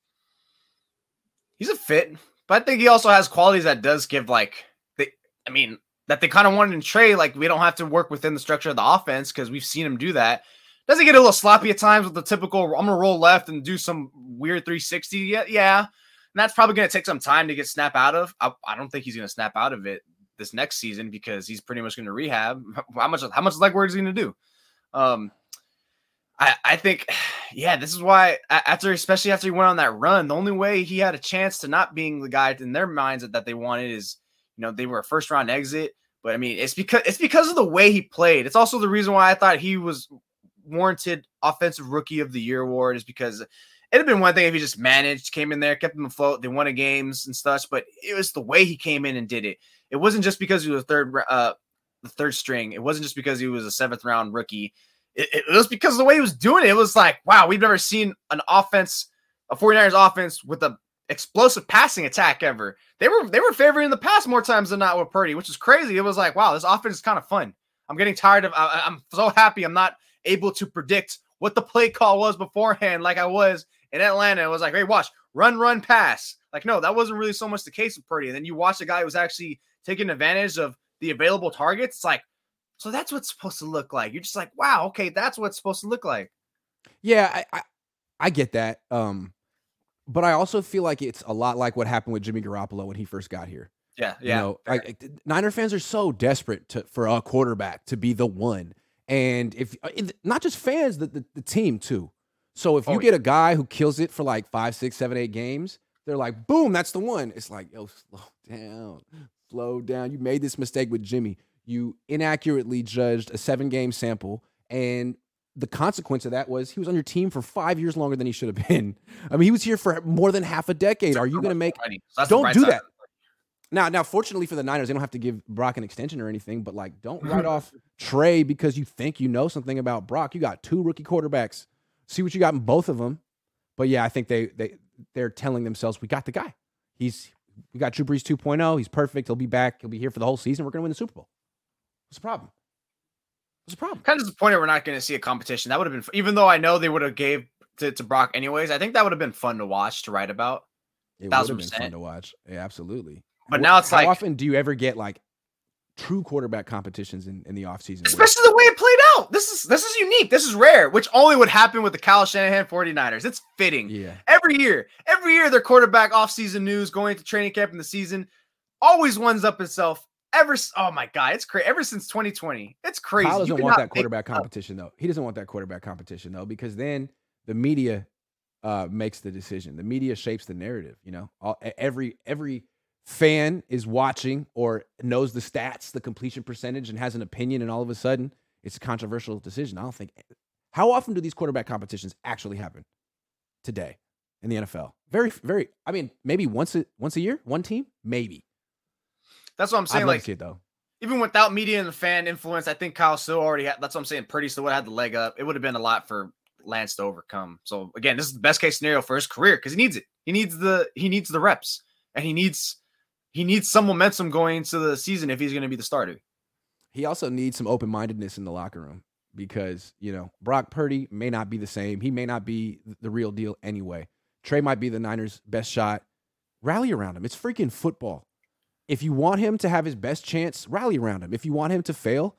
B: He's a fit, but I think he also has qualities that does give like they. I mean, that they kind of wanted in Trey. Like we don't have to work within the structure of the offense because we've seen him do that. Does he get a little sloppy at times with the typical? I'm gonna roll left and do some weird 360. Yeah, yeah. And that's probably gonna take some time to get snap out of. I, I don't think he's gonna snap out of it this next season because he's pretty much gonna rehab. [LAUGHS] How much? How much leg work is he gonna do? Um, I, I think, [SIGHS] yeah, this is why after, especially after he went on that run, the only way he had a chance to not being the guy in their minds that, they wanted is, you know, they were a first round exit. But I mean, it's because it's because of the way he played. It's also the reason why I thought he was warranted offensive rookie of the year award is because it had been one thing if he just managed, came in there, kept them afloat, they won a games and stuff. But it was the way he came in and did it. It wasn't just because he was a third, uh, the third string. It wasn't just because he was a seventh round rookie it, it was because of the way he was doing it. It was like, wow, we've never seen an offense, a 49ers offense with a explosive passing attack ever. They were they were favoring the pass more times than not with Purdy, which is crazy. It was like, wow, this offense is kind of fun. I'm getting tired of I, I'm so happy I'm not able to predict what the play call was beforehand like I was in Atlanta. It was like, hey, watch, run, run, pass. Like, no, that wasn't really so much the case with Purdy. And then you watch a guy who was actually taking advantage of the available targets. It's like, so that's what's supposed to look like. You're just like, wow, okay, that's what it's supposed to look like.
A: Yeah, I, I I get that. Um, but I also feel like it's a lot like what happened with Jimmy Garoppolo when he first got here.
B: Yeah,
A: You
B: yeah.
A: know, like th- Niner fans are so desperate to for a quarterback to be the one, and if uh, not just fans, the, the the team too. So if you
B: Oh,
A: get a guy who kills it for like five, six, seven, eight games, they're like, boom, that's the one. It's like, yo, slow [LAUGHS] down, slow down. You made this mistake with Jimmy. You inaccurately judged a seven game sample, and the consequence of that was he was on your team for five years longer than he should have been. [LAUGHS] I mean, he was here for more than half a decade. Are you going to make Don't do
B: side.
A: that. now? Now, fortunately for the Niners, they don't have to give Brock an extension or anything. But like, don't [LAUGHS] write off Trey because you think you know something about Brock. You got two rookie quarterbacks. See what you got in both of them. But yeah, I think they they they're telling themselves we got the guy. He's we got Drew Brees 2.0. He's perfect. He'll be back. He'll be here for the whole season. We're going to win the Super Bowl. What's the problem? What's the problem?
B: Kind of disappointed we're not going to see a competition. That would have been, even though I know they would have gave to, to Brock anyways. I think that would have been fun to watch to write about.
A: It would have been fun to watch. Yeah, absolutely.
B: But
A: Wh-
B: now it's like
A: how
B: like-
A: often do you ever get like true quarterback competitions in, in the offseason?
B: Especially the way it played out. This is this is unique. This is rare, which only would happen with the Kyle Shanahan 49ers. It's fitting.
A: Yeah.
B: Every year, every year, their quarterback offseason news going to training camp in the season always winds up itself. Ever, oh my god, it's crazy. Ever since 2020, it's crazy.
A: Kyle
B: You
A: doesn't want that quarterback competition though. He doesn't want that quarterback competition though because then the media uh, makes the decision. The media shapes the narrative. You know, All, every every fan is watching or knows the stats, the completion percentage, and has an opinion, and all of a sudden it's a controversial decision. I don't think. How often do these quarterback competitions actually happen today in the NFL? Very, very. I mean, maybe once a once a year, one team, maybe.
B: That's what I'm
A: I'd
B: saying.
A: love
B: Like
A: it though.
B: even without media and the fan influence, I think Kyle still already had. That's what I'm saying. Purdy still would have had the leg up. It would have been a lot for Lance to overcome. So again, this is the best case scenario for his career because he needs it. He needs the he needs the reps and he needs he needs some momentum going into the season if he's going to be the starter.
A: he also needs some open mindedness in the locker room because you know Brock Purdy may not be the same. He may not be the real deal anyway. Trey might be the Niners' best shot. Rally around him. It's freaking football. If you want him to have his best chance, rally around him. If you want him to fail,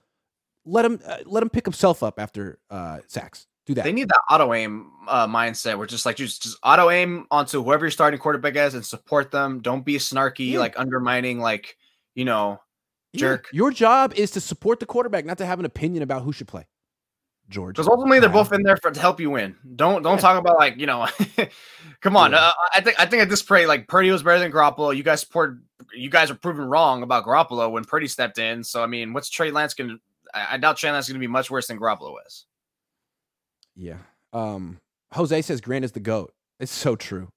A: let him uh, let him pick himself up after uh, sacks. Do that.
B: They need that auto aim uh, mindset where just like just just auto aim onto whoever your starting quarterback is and support them. Don't be snarky,
A: Yeah.
B: like undermining, like you know.
A: Yeah.
B: jerk.
A: Your job is to support the quarterback, not to have an opinion about who should play. George.
B: Because ultimately they're both in there for to help you win. Don't don't
A: Yeah.
B: talk about like you know. [LAUGHS] come on,
A: Yeah.
B: uh, I think I think at this point like Purdy was better than Garoppolo. You guys support. You guys are proven wrong about Garoppolo when Purdy stepped in. So I mean, what's Trey Lance going to? I doubt Trey Lance is going to be much worse than Garoppolo is.
A: Yeah. Um, Jose says Grant is the GOAT. It's so true.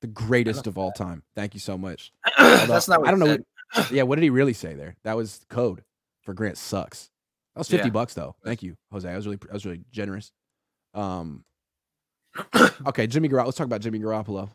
A: The greatest of all time. Thank you so much. [COUGHS]
B: That's not. What
A: I don't know.
B: said. [COUGHS]
A: Yeah, what did he really say there? That was code for Grant sucks. That was 50
B: Yeah.
A: bucks though. Thank you, Jose. I was really I was really generous. Um [COUGHS] Okay, Jimmy Garoppolo. Let's talk about Jimmy Garoppolo.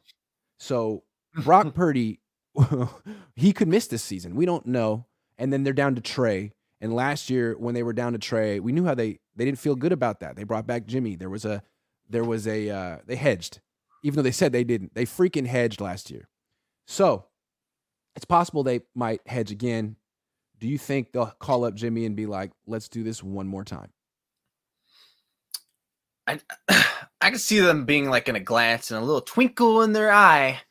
A: So [COUGHS] Brock Purdy, [LAUGHS] he could miss this season. We don't know. And then they're down to Trey. And last year, when they were down to Trey, we knew how they they didn't feel good about that. They brought back Jimmy. There was a there was a uh, they hedged, even though they said they didn't. They freaking hedged last year. So it's possible they might hedge again. Do you think they'll call up Jimmy and be like, "Let's do this one more time"?
B: I [CLEARS THROAT] I can see them being like in a glance and a little twinkle in their eye,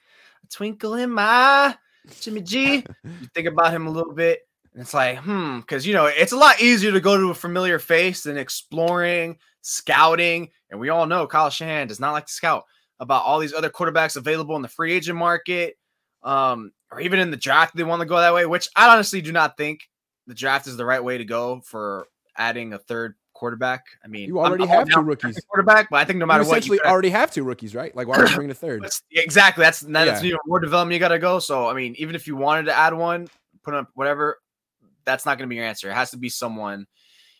B: a twinkle in my. Jimmy G. you think about him a little bit, and it's like, hmm, because you know it's a lot easier to go to a familiar face than exploring, scouting, and we all know Kyle Shanahan does not like to scout about all these other quarterbacks available in the free agent market, um, or even in the draft. They want to go that way, which I honestly do not think the draft is the right way to go for adding a third quarterback. I mean,
A: You
B: I'm-
A: already
B: I'm
A: have two rookies.
B: quarterback, but I think no matter
A: you
B: what,
A: essentially
B: you
A: already have two rookies, right? Like, why would you bring a third? [LAUGHS]
B: Exactly. That's that's
A: Yeah.
B: even more development you got to go. So I mean, even if you wanted to add one, put up whatever, that's not going to be your answer. It has to be someone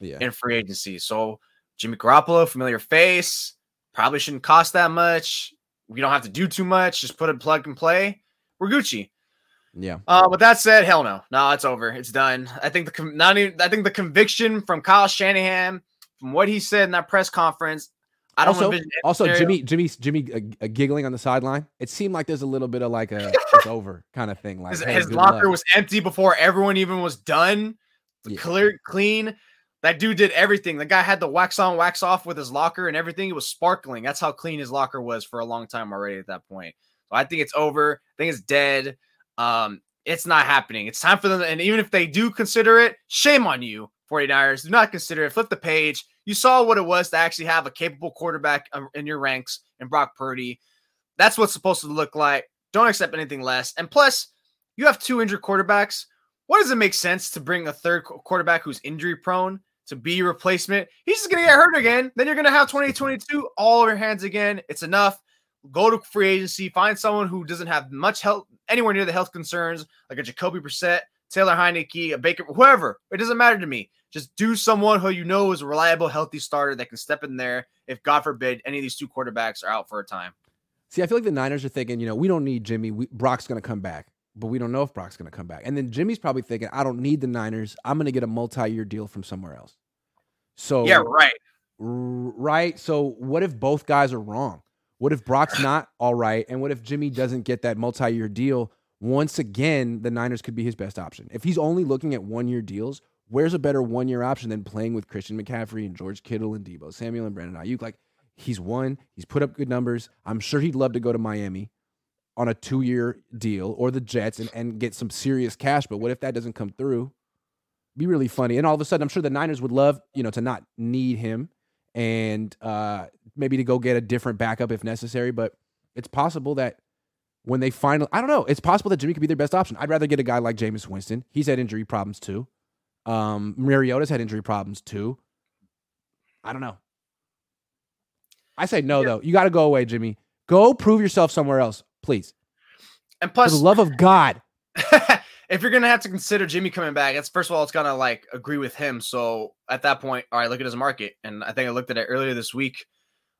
A: Yeah,
B: in free agency. So Jimmy Garoppolo, familiar face, probably shouldn't cost that much. We don't have to do too much. Just put a plug and play. We're Gucci.
A: Yeah.
B: Uh, with that said, hell no, no, it's over. It's done. I think the not even, I think the conviction from Kyle Shanahan, from what he said in that press conference, I don't
A: also, also Jimmy, Jimmy, Jimmy, uh, uh, giggling on the sideline. It seemed like there's a little bit of like a it's [LAUGHS] over kind of thing. Like
B: his,
A: hey,
B: his locker
A: luck.
B: was empty before everyone even was done.
A: Yeah.
B: Clear, clean. That dude did everything. The guy had the wax on, wax off with his locker and everything. It was sparkling. That's how clean his locker was for a long time already at that point. So I think it's over. I think it's dead. Um, it's not happening. It's time for them. And even if they do consider it, shame on you, 49ers. Do not consider it. Flip the page. You saw what it was to actually have a capable quarterback um, in your ranks and Brock Purdy. That's what's supposed to look like. Don't accept anything less. And plus, you have two injured quarterbacks. What does it make sense to bring a third quarterback who's injury prone to be your replacement? He's just going to get hurt again. Then you're going to have 2022 all over your hands again. It's enough. Go to free agency, find someone who doesn't have much health, anywhere near the health concerns, like a Jacoby Brissett, Taylor Heinicke, a Baker, whoever. It doesn't matter to me. Just do someone who you know is a reliable, healthy starter that can step in there if, God forbid, any of these two quarterbacks are out for a time.
A: See, I feel like the Niners are thinking, you know, we don't need Jimmy. We, Brock's going to come back, but we don't know if Brock's going to come back. And then Jimmy's probably thinking, I don't need the Niners. I'm going to get a multi-year deal from somewhere else. So
B: yeah, right,
A: right. So what if both guys are wrong? What if Brock's not all right? And what if Jimmy doesn't get that multi-year deal? Once again, the Niners could be his best option. If he's only looking at one-year deals, where's a better one-year option than playing with Christian McCaffrey and George Kittle and Deebo Samuel and Brandon Aiyuk? Like He's won. He's put up good numbers. I'm sure he'd love to go to Miami on a two year deal or the Jets and, and get some serious cash. But what if that doesn't come through? Be really funny. And all of a sudden, I'm sure the Niners would love, you know, to not need him and uh, maybe to go get a different backup if necessary. But it's possible that when they finally, I don't know, it's possible that Jimmy could be their best option. I'd rather get a guy like Jameis Winston. He's had injury problems too. Um, Mariota's had injury problems too. I don't know. I say no, yeah. though. You got to go away, Jimmy. Go prove yourself somewhere else, please.
B: And plus,
A: for the love of God. [LAUGHS]
B: if you're gonna have to consider Jimmy coming back, it's first of all, it's gonna like agree with him. So at that point, all right, look at his market. And I think I looked at it earlier this week.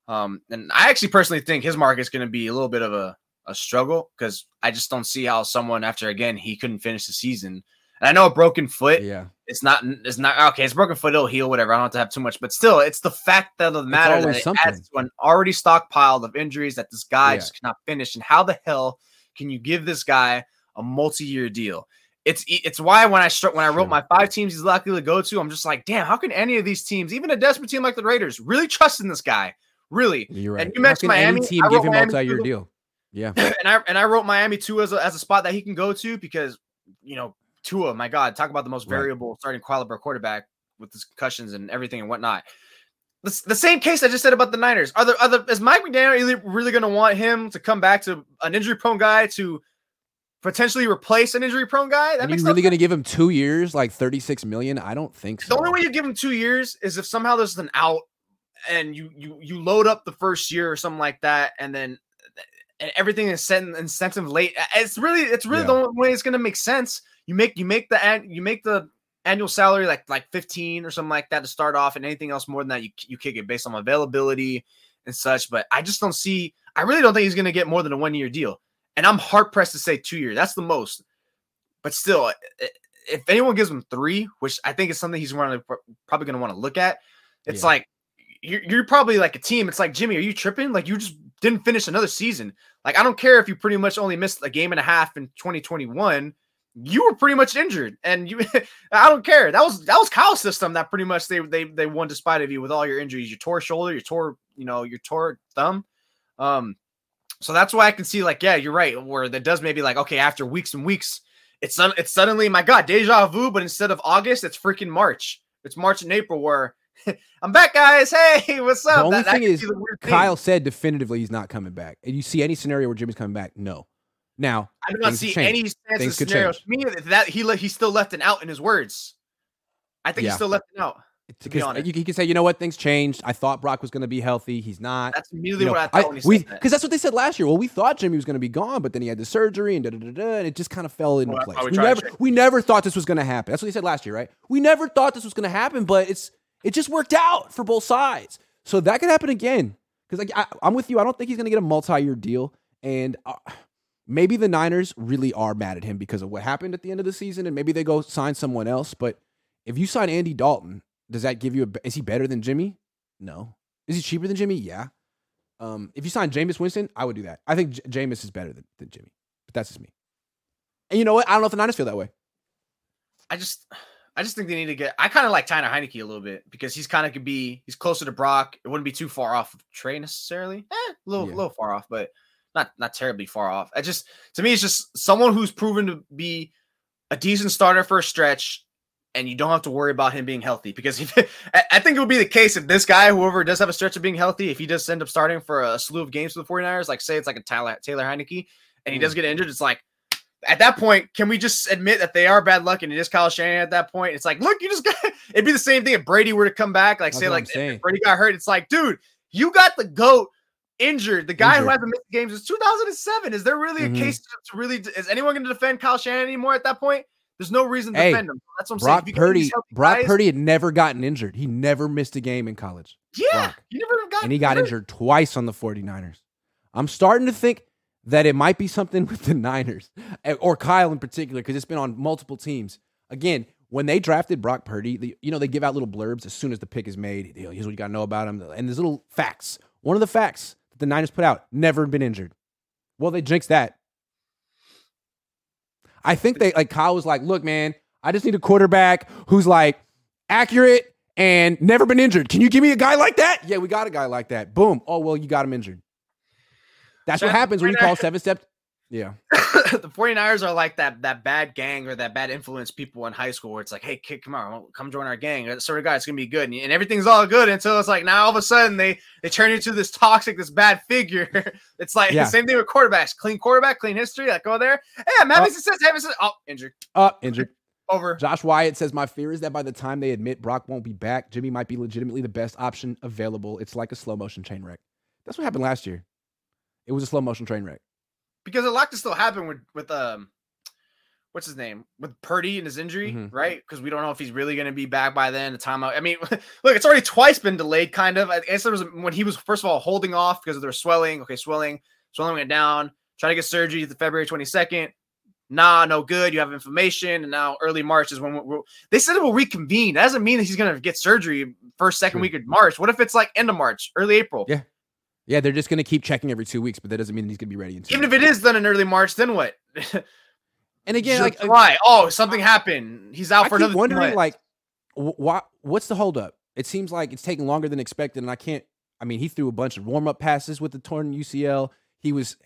B: Um, and I actually personally think his market is gonna be a little bit of a, a struggle because I just don't see how someone after again he couldn't finish the season and I know a broken foot.
A: Yeah.
B: It's not. It's not okay. It's broken foot. It'll heal. Whatever. I don't have to have too much, but still, it's the fact that the matter that it something. adds to an already stockpiled of injuries that this guy yeah. just cannot finish. And how the hell can you give this guy a multi-year deal? It's it's why when I start when I wrote my five teams he's likely to go to, I'm just like, damn, how can any of these teams, even a desperate team like the Raiders, really trust in this guy? Really?
A: You're right.
B: And you mentioned Miami.
A: Any team give him multi-year deal. Yeah. [LAUGHS]
B: And I and I wrote Miami too as a, as a spot that he can go to because you know Tua, my God, talk about the most variable right. starting caliber quarterback with his concussions and everything and whatnot. The, the same case I just said about the Niners. Are there other is Mike McDaniel really, really going to want him to come back to an injury prone guy to potentially replace an injury prone guy?
A: That Are you really going to give him two years, like thirty six million? I don't think so.
B: The only way you give him two years is if somehow there's an out and you you you load up the first year or something like that, and then and everything is set in incentive late. It's really it's really yeah. the only way it's going to make sense you make you make the you make the annual salary like like 15 or something like that to start off and anything else more than that you, you kick it based on availability and such but i just don't see i really don't think he's going to get more than a one year deal and i'm hard pressed to say two years that's the most but still if anyone gives him three which i think is something he's probably going to want to look at it's yeah. like you're, you're probably like a team it's like jimmy are you tripping like you just didn't finish another season like i don't care if you pretty much only missed a game and a half in 2021 you were pretty much injured, and you [LAUGHS] I don't care. That was that was Kyle's system that pretty much they they they won despite of you with all your injuries. You tore shoulder, you tore you know your tore thumb. Um, so that's why I can see like yeah, you're right. Where that does maybe like okay after weeks and weeks, it's it's suddenly my god deja vu, but instead of August, it's freaking March. It's March and April where [LAUGHS] I'm back, guys. Hey, [LAUGHS] what's up?
A: The only that, thing that is, Kyle thing. said definitively he's not coming back. And you see any scenario where Jimmy's coming back? No. Now,
B: I do not see any sense of scenario. To me, that he he still left an out in his words. I think yeah. he still left an out.
A: Because you, can say, you know what, things changed. I thought Brock was going to be healthy. He's not.
B: That's immediately
A: you know,
B: what I thought.
A: Because that. that's what they said last year. Well, we thought Jimmy was going to be gone, but then he had the surgery and da da da da, and it just kind of fell into well, place. We never we never thought this was going to happen. That's what they said last year, right? We never thought this was going to happen, but it's it just worked out for both sides. So that could happen again. Because like I, am with you. I don't think he's going to get a multi-year deal, and. Uh, maybe the Niners really are mad at him because of what happened at the end of the season, and maybe they go sign someone else. But if you sign Andy Dalton, does that give you a? Is he better than Jimmy? No. Is he cheaper than Jimmy? Yeah. Um, if you sign Jameis Winston, I would do that. I think J- Jameis is better than, than Jimmy, but that's just me. And you know what? I don't know if the Niners feel that way.
B: I just, I just think they need to get. I kind of like Tyler Heinicke a little bit because he's kind of could be. He's closer to Brock. It wouldn't be too far off of Trey necessarily. Eh, a little, yeah. little far off, but not not terribly far off. I just to me, it's just someone who's proven to be a decent starter for a stretch, and you don't have to worry about him being healthy because [LAUGHS] I think it would be the case if this guy, whoever does have a stretch of being healthy, if he does end up starting for a slew of games for the 49ers, like say it's like a Tyler, Taylor Heinicke, and he does get injured, it's like at that point, can we just admit that they are bad luck and it is Kyle Shanahan at that point? It's like, look, you just [LAUGHS] got it'd be the same thing if Brady were to come back, like say, like if. Brady got hurt. It's like, dude, you got the goat injured. The guy who hasn't missed games is 2007. Is there really
A: Mhm.
B: a case to really is anyone going to defend Kyle Shanahan anymore at that point? There's no reason to
A: Hey,
B: defend him. That's what I'm
A: Brock
B: saying. If you got
A: Purdy, Brock
B: guys-
A: Purdy had never gotten injured. He never missed a game in college.
B: yeah,
A: Brock.
B: you never got
A: and he got
B: hurt.
A: injured twice on the 49ers. I'm starting to think that it might be something [LAUGHS] with the Niners eh, or Kyle in particular because it's been on multiple teams. Again, when they drafted Brock Purdy, the, you know they give out little blurbs as soon as the pick is made. You know, Here's what you got to know about him, and there's little facts. One of the facts that the Niners put out: never been injured. Well, they jinxed that. I think they like Kyle was like, "Look, man, I just need a quarterback who's like accurate and never been injured. Can you give me a guy like that? Yeah, we got a guy like that. Boom. Oh well, you got him injured. That's what happens when you call seven steps. Yeah, [LAUGHS]
B: the 49ers are like that that bad gang or that bad influence people in high school where it's like, hey kid, come on, come join our gang. That sort of guy, it's gonna be good. And, and everything's all good until it's like now all of a sudden they they turn into this toxic, this bad figure. [LAUGHS] it's like
A: Yeah.
B: the same thing with quarterbacks. Clean quarterback, clean history. Like go there. Hey, I'm having
A: Oh.
B: success, having. Oh, injured.
A: uh, injured. [LAUGHS]
B: Over.
A: Josh Wyatt says, My fear is that by the time they admit Brock won't be back, Jimmy might be legitimately the best option available. It's like a slow motion train wreck. That's what happened last year. It was a slow motion train wreck.
B: Because a lot can still happen with with um what's his name with Purdy and his injury,
A: Mhm.
B: right? Because we don't know if he's really going to be back by then. The timeout. I mean, [LAUGHS] look, it's already twice been delayed. Kind of. I guess there was when he was first of all holding off because of their swelling. Okay, swelling, swelling went down. Try to get surgery the February twenty second. Nah, no good. You have inflammation, and now early March is when we're, they said it will reconvene. That doesn't mean that he's going to get surgery first, second
A: True.
B: week of March. What if it's like end of March, early April?
A: Yeah. Yeah, they're just going to keep checking every two weeks, but that doesn't mean he's going to be ready in
B: Even if it is done in early March, then what? [LAUGHS]
A: And again, like, uh,
B: July. oh, something happened. He's out
A: I
B: for
A: keep
B: another.
A: wondering, like, wh- why, what's the holdup? It seems like it's taking longer than expected, and I can't. I mean, he threw a bunch of warm up passes with the torn UCL. He was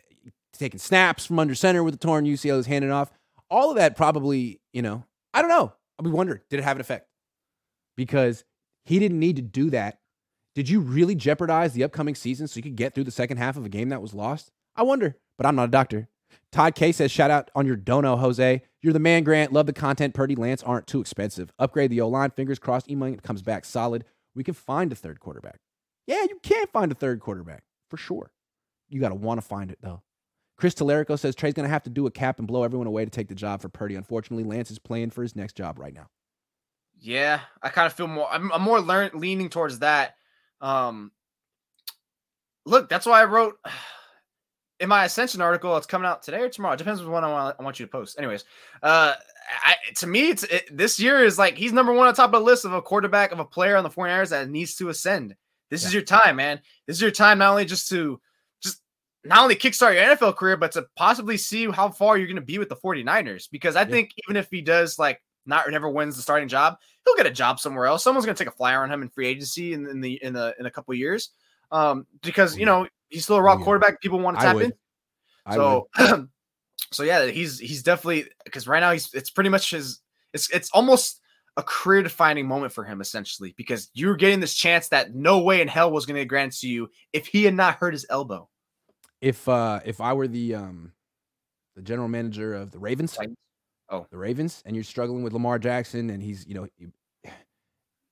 A: taking snaps from under center with the torn UCL. Was handing off. All of that probably, you know, I don't know. I'll be wondering, did it have an effect? Because he didn't need to do that. Did you really jeopardize the upcoming season so you could get through the second half of a game that was lost? I wonder, but I'm not a doctor. Todd K says, shout out on your dono, Jose. You're the man, Grant. Love the content. Purdy Lance aren't too expensive. Upgrade the O line. Fingers crossed. Emailing comes back solid. We can find a third quarterback. Yeah, you can find a third quarterback for sure. You got to want to find it, though. Chris Telerico says Trey's going to have to do a cap and blow everyone away to take the job for Purdy. Unfortunately, Lance is playing for his next job right now.
B: yeah, I kind of feel more. I'm, I'm more leaning towards that. Um, look, that's why I wrote [SIGHS] in my Ascension article. It's coming out today or tomorrow. It depends on when I want, I want you to post. Anyways, uh, I, to me, it's it, this year is like he's number one on top of the list of a quarterback of a player on the 49ers that needs to ascend. This is your time, man. This is your time not only just to just not only kickstart your NFL career, but to possibly see how far you're going to be with the 49ers. Because I
A: Yeah.
B: think even if he does like not never wins the starting job, he'll get a job somewhere else. Someone's going to take a flyer on him in free agency in, in the in the in a couple of years. Um, because
A: Oh,
B: you know he's still a raw
A: Oh, yeah.
B: quarterback. People want to tap in. So, [CLEARS THROAT] so yeah, he's he's definitely because right now he's it's pretty much his it's it's almost a career defining moment for him essentially because you're getting this chance that no way in hell was going to get granted to you if he had not hurt his elbow.
A: if uh if I were the um the general manager of the Ravens,
B: Titans? Oh.
A: the Ravens, and you're struggling with Lamar Jackson, and he's you know, [SIGHS]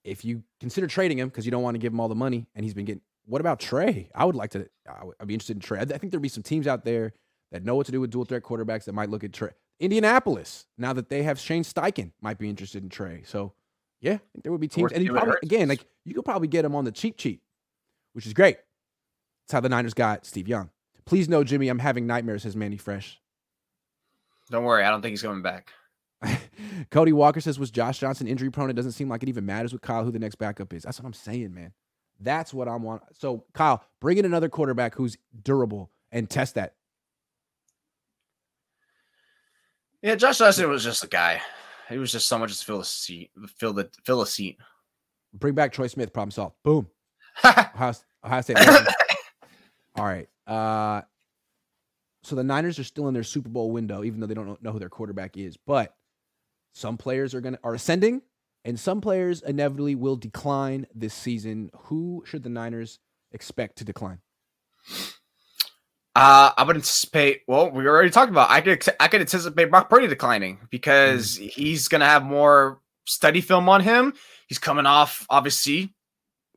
A: if you consider trading him because you don't want to give him all the money, and he's been getting. What about Trey? I would like to. I would, I'd be interested in Trey. I think there'd be some teams out there that know what to do with dual threat quarterbacks that might look at Trey. Indianapolis, now that they have Shane Steichen, might be interested in Trey. So, yeah, I think there would be teams, and you probably again like you could probably get him on the cheap cheap, which is great. That's how the Niners got Steve Young. Please know, Jimmy, I'm having nightmares. Says Manny Fresh.
B: Don't worry, I don't think he's coming back. [LAUGHS]
A: Cody Walker says, was Josh Johnson injury prone? It doesn't seem like it even matters with Kyle who the next backup is. That's what I'm saying, man. That's what I'm want. So, Kyle, bring in another quarterback who's durable and test that.
B: Yeah, Josh Johnson was just a guy. He was just someone just to fill the seat, fill the fill a seat.
A: Bring back Troy Smith, problem solved. Boom. [LAUGHS] Ohio, Ohio State. [LAUGHS] All right. Uh, so the Niners are still in their Super Bowl window, even though they don't know, who their quarterback is. But some players are gonna are ascending, and some players inevitably will decline this season. Who should the Niners expect to decline?
B: Uh, I would anticipate. Well, we already talked about. I could I could anticipate Brock Purdy declining because mm. he's going to have more study film on him. He's coming off obviously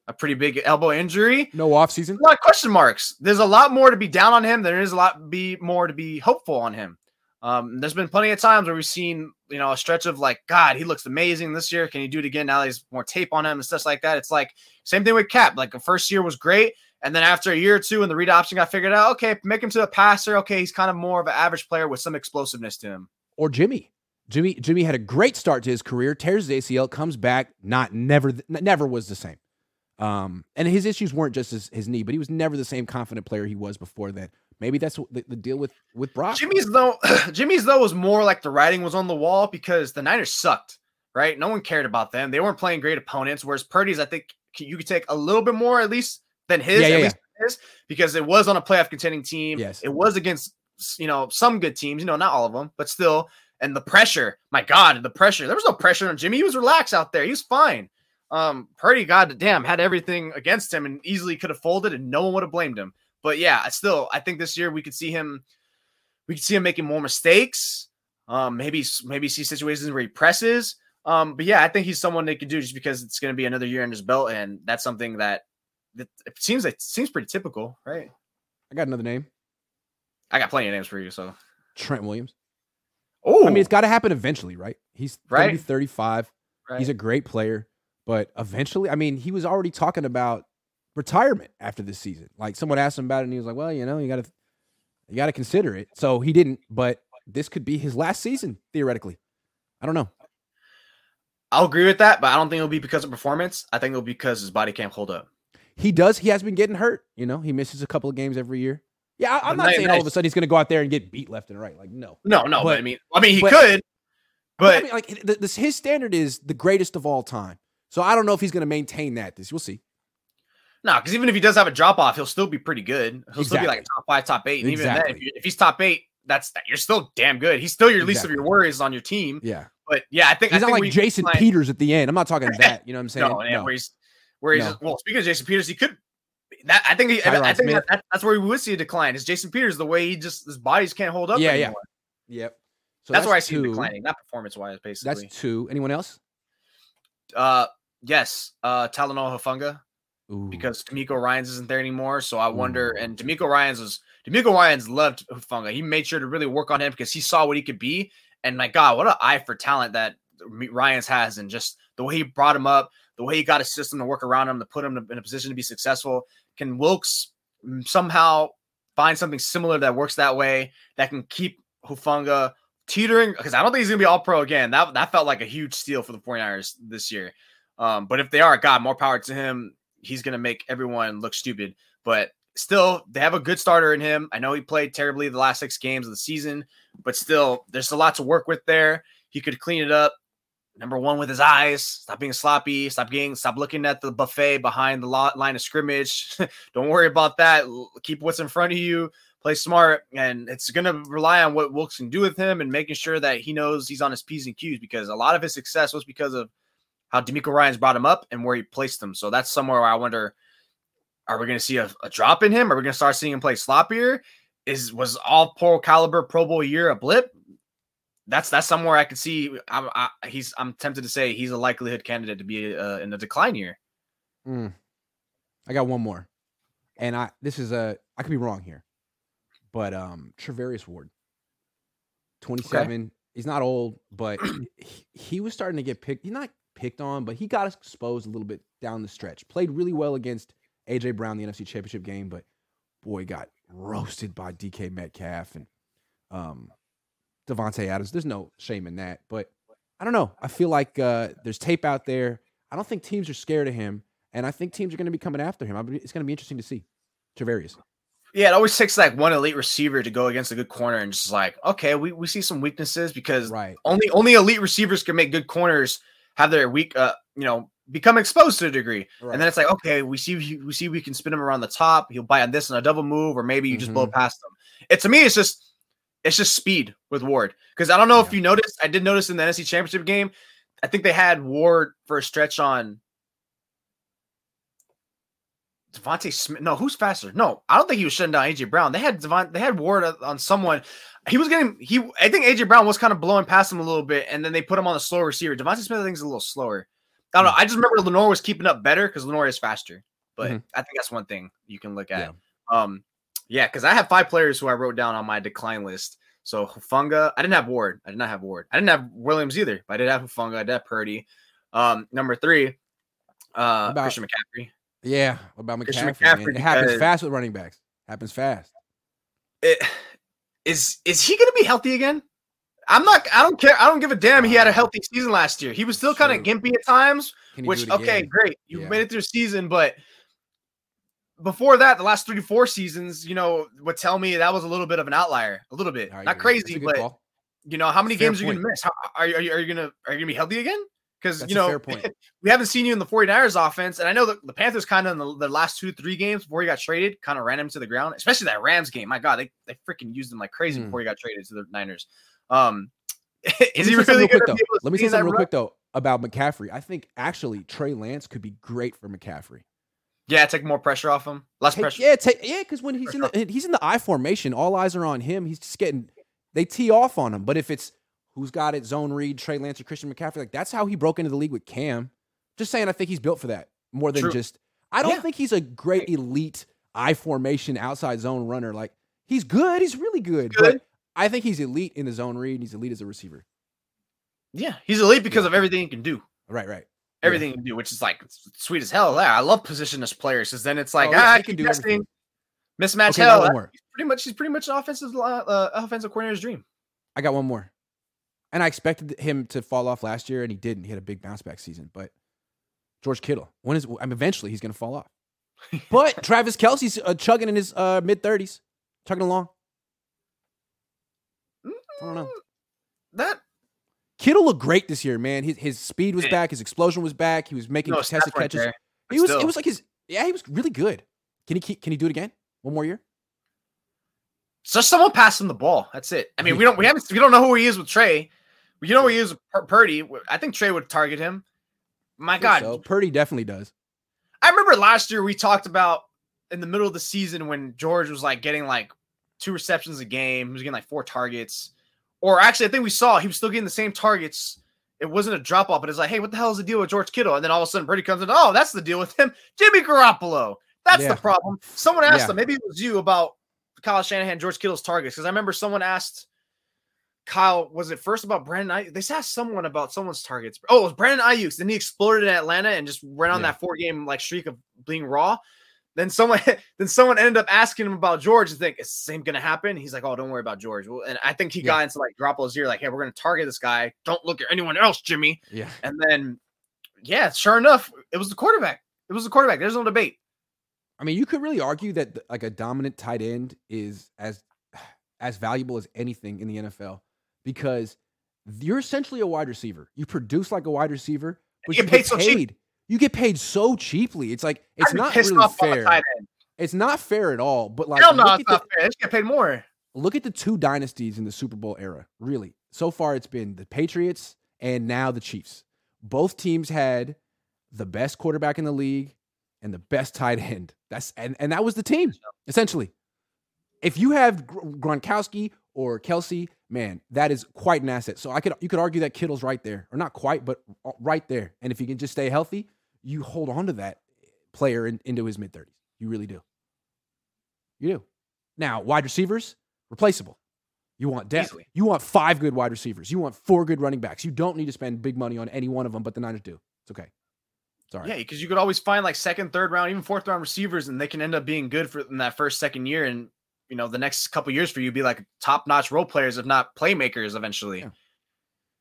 B: a pretty big elbow injury.
A: No offseason.
B: A lot of question marks. There's a lot more to be down on him. There is a lot be more to be hopeful on him. Um, there's been plenty of times where we've seen, you know, a stretch of like, God, he looks amazing this year. Can he do it again? Now there's more tape on him and stuff like that. It's like same thing with Cap. Like the first year was great. And then after a year or two, and the read option got figured out, okay, make him to a passer. Okay, he's kind of more of an average player with some explosiveness to him.
A: Or Jimmy. Jimmy Jimmy had a great start to his career, tears his ACL, comes back, not never never was the same. Um, and his issues weren't just his, his knee, but he was never the same confident player he was before then. Maybe that's the, the deal with with Brock.
B: Jimmy's though, [CLEARS THROAT] Jimmy's though was more like the writing was on the wall because the Niners sucked, right? No one cared about them. They weren't playing great opponents. Whereas Purdy's, I think you could take a little bit more at least than his. Yeah, yeah, yeah is because it was on a playoff contending team.
A: Yes.
B: It was against, you know, some good teams, you know, not all of them, but still. And the pressure, my God, the pressure. There was no pressure on Jimmy. He was relaxed out there. He was fine. Um, Purdy, God damn, had everything against him and easily could have folded and no one would have blamed him. But yeah, I still, I think this year we could see him, we could see him making more mistakes. Um, maybe maybe see situations where he presses. Um, but yeah, I think he's someone they could do just because it's going to be another year in his belt, and that's something that it seems it seems pretty typical, right?
A: I got another name.
B: I got plenty of names for you. So
A: Trent Williams.
B: Oh,
A: I mean, it's got to happen eventually, right? He's right. 35. Right. He's a great player, but eventually, I mean, he was already talking about retirement after this season. Like someone asked him about it, and he was like, "Well, you know, you got to you got to consider it." So he didn't, but this could be his last season theoretically. I don't know.
B: I'll agree with that, but I don't think it'll be because of performance. I think it'll be because his body can't hold up
A: he does. He has been getting hurt. You know, he misses a couple of games every year. Yeah, I, am not saying nice. all of a sudden he's going to go out there and get beat left and right. Like, no,
B: no, no. But, but I mean, I mean, he but, could, but I mean,
A: like this, his standard is the greatest of all time. So I don't know if he's going to maintain that. This we'll see.
B: No, because even if he does have a drop off, he'll still be pretty good. He'll exactly. still be like top five, top eight. And exactly. even then, if, you, if, he's top eight, that's you're still damn good. He's still your exactly. least of your worries on your team.
A: Yeah.
B: But yeah, I think
A: he's
B: I
A: not think like Jason Peters at the end. I'm not talking [LAUGHS] that. You know what I'm saying?
B: No, no. where he's where he's no. well. Speaking of Jason Peters, he could that I think he, I think that, that's where we would see a decline. Is Jason Peters the way he just his bodies can't hold up?
A: Yeah,
B: anymore.
A: yeah, yep.
B: So that's, that's where I see him declining, not performance wise, basically.
A: That's two. Anyone else?
B: Uh, yes. Uh, Talanoa Hufanga. Because DeMeco Ryans isn't there anymore, so I wonder. Ooh. And DeMeco Ryans was DeMeco Ryans loved Hufanga. He made sure to really work on him because he saw what he could be. And my God, what an eye for talent that Ryans has, and just the way he brought him up, the way he got a system to work around him to put him in a position to be successful. Can Wilks somehow find something similar that works that way that can keep Hufanga teetering? Because I don't think he's going to be all pro again. That, that felt like a huge steal for the 49ers this year. Um, but if they are, God, more power to him. He's going to make everyone look stupid. But still, they have a good starter in him. I know he played terribly the last six games of the season, but still, there's a lot to work with there. He could clean it up number one with his eyes. Stop being sloppy. Stop getting. Stop looking at the buffet behind the line of scrimmage. [LAUGHS] Don't worry about that. Keep what's in front of you. Play smart, and it's going to rely on what Wilks can do with him and making sure that he knows he's on his p's and q's. Because a lot of his success was because of how DeMeco Ryans brought him up and where he placed him. So that's somewhere where I wonder: Are we going to see a, a drop in him? Are we going to start seeing him play sloppier? Is was all pro caliber Pro Bowl year a blip? that's that's somewhere I could see. I'm I, he's I'm tempted to say he's a likelihood candidate to be uh, in the decline year.
A: Mm. I got one more, and I this is a I could be wrong here, but um Charvarius Ward, twenty seven. Okay. He's not old, but [CLEARS THROAT] he, he was starting to get picked. He's not picked on, but he got exposed a little bit down the stretch. Played really well against AJ Brown the NFC Championship game, but boy got roasted by DK Metcalf and um Davante Adams. There's no shame in that, but I don't know. I feel like uh, there's tape out there. I don't think teams are scared of him, and I think teams are going to be coming after him. It's going to be interesting to see. Charvarius.
B: Yeah, it always takes like one elite receiver to go against a good corner, and just like, okay, we, we see some weaknesses because
A: right.
B: only only elite receivers can make good corners have their weak, uh, you know, become exposed to a degree. Right. And then it's like, okay, we see we see we can spin him around the top. He'll buy on this and a double move, or maybe you mm-hmm. just blow mm-hmm. past them. It to me, it's just it's just speed with Ward. Because I don't know yeah. if you noticed, I did notice in the NFC Championship game, I think they had Ward for a stretch on DeVonta Smith. No, who's faster? No, I don't think he was shutting down AJ Brown. They had Devon. They had Ward on someone. He was getting he. I think AJ Brown was kind of blowing past him a little bit, and then they put him on the slower receiver. DeVonta Smith, I think, is a little slower. I don't know. I just remember Lenoir was keeping up better because Lenoir is faster. But mm-hmm. I think that's one thing you can look at. Yeah. Um, yeah, because I have five players who I wrote down on my decline list. So Hufanga, I didn't have Ward. I did not have Ward. I didn't have Williams either, but I did have Hufanga. I did have Purdy. Um, number three, uh, about, Christian McCaffrey.
A: Yeah, about McCaffrey? McCaffrey it happens fast with running backs. Happens fast.
B: It, is is he going to be healthy again? I'm not. I don't care. I don't give a damn. He had a healthy season last year. He was still kind of gimpy at times. Which okay, great. You yeah. made it through season, but before that, the last three to four seasons, you know, would tell me that was a little bit of an outlier. A little bit, not crazy, but call. you know, how many Fair games point. are you gonna miss? How, are, are, you, are you gonna are you gonna be healthy again? Because you know, [LAUGHS] we haven't seen you in the 49ers offense, and I know that the Panthers kind of in the, the, last two, three games before he got traded, kind of ran him to the ground, especially that Rams game. My God, they, they freaking used him like crazy mm. before he got traded to the Niners. Um, [LAUGHS]
A: is he really though? Let me say something real run? quick though about McCaffrey. I think actually Trey Lance could be great for McCaffrey.
B: Yeah, take more pressure off him. Less take, pressure.
A: Yeah, take, yeah, because when he's pressure. in the he's in the I formation, all eyes are on him. He's just getting they tee off on him. But if it's who's got it, zone read, Trey Lance or Christian McCaffrey, like that's how he broke into the league with Cam. Just saying, I think he's built for that more than True. just. I don't yeah. think he's a great elite I formation outside zone runner. Like he's good, he's really good, good. but I think he's elite in the zone read. he's elite as a receiver.
B: Yeah, he's elite because yeah. of everything he can do.
A: Right, right.
B: Everything yeah. he can do, which is like sweet as hell. Yeah, I love positionless players because then it's like oh, ah, I can do everything. Mismatch okay, hell. He's pretty much he's pretty much an offensive uh, offensive coordinator's dream.
A: I got one more, and I expected him to fall off last year, and he didn't. He had a big bounce back season, but George Kittle. When is I mean, eventually he's going to fall off. [LAUGHS] but Travis Kelce's uh, chugging in his uh, mid thirties, chugging along. I don't know. Mm,
B: that
A: Kittle looked great this year, man. His, his speed was back. His explosion was back. He was making no, contested catches. Right he was. Still. It was like his. Yeah, he was really good. Can he keep, Can he do it again? One more year?
B: Just someone pass him the ball. That's it. I mean, we don't. We haven't. We don't know who he is with Trey. You know he is Purdy. I think Trey would target him. My God, so.
A: Purdy definitely does.
B: I remember last year we talked about in the middle of the season when George was like getting like two receptions a game. He was getting like four targets. Or actually, I think we saw he was still getting the same targets. It wasn't a drop off, but it's like, hey, what the hell is the deal with George Kittle? And then all of a sudden, Brady comes in. Oh, that's the deal with him, [LAUGHS] Jimmy Garoppolo. That's yeah. the problem. Someone asked yeah. him, maybe it was you about Kyle Shanahan, George Kittle's targets, because I remember someone asked Kyle, was it first about Brandon Aiyuk? They asked someone about someone's targets. Oh, it was Brandon Aiyuk. Then he exploded in Atlanta and just went on yeah. that four game like streak of being raw. Then someone [LAUGHS] then someone ended up asking him about George and think is the same gonna happen? He's like, Oh, don't worry about George. Well, and I think he yeah. got into like drop Garoppolo's ear, like, hey, we're gonna target this guy. Don't look at anyone else, Jimmy.
A: Yeah.
B: And then yeah, sure enough, it was the quarterback. It was the quarterback. There's no debate.
A: I mean, you could really argue that like a dominant tight end is as [SIGHS] as valuable as anything in the NFL because you're essentially a wide receiver. You produce like a wide receiver, but you, you get paid, so paid you get paid so cheaply. It's like it's not really fair. It's not fair at all. But like,
B: hell no, it's not the, fair. They get paid more.
A: Look at the two dynasties in the Super Bowl era. Really, so far it's been the Patriots and now the Chiefs. Both teams had the best quarterback in the league and the best tight end. That's and and that was the team essentially. If you have Gronkowski or Kelce, man, that is quite an asset. So I could you could argue that Kittle's right there, or not quite, but right there. And if you can just stay healthy, you hold on to that player in, into his mid 30s. You really do. You do. Now, wide receivers, replaceable. You want depth. Easily. You want five good wide receivers. You want four good running backs. You don't need to spend big money on any one of them, but the Niners do. It's okay. Sorry.
B: Yeah, because you could always find like second, third round, even fourth round receivers, and they can end up being good for in that first, second year. And you know, the next couple years for you be like top notch role players, if not playmakers eventually.
A: Yeah.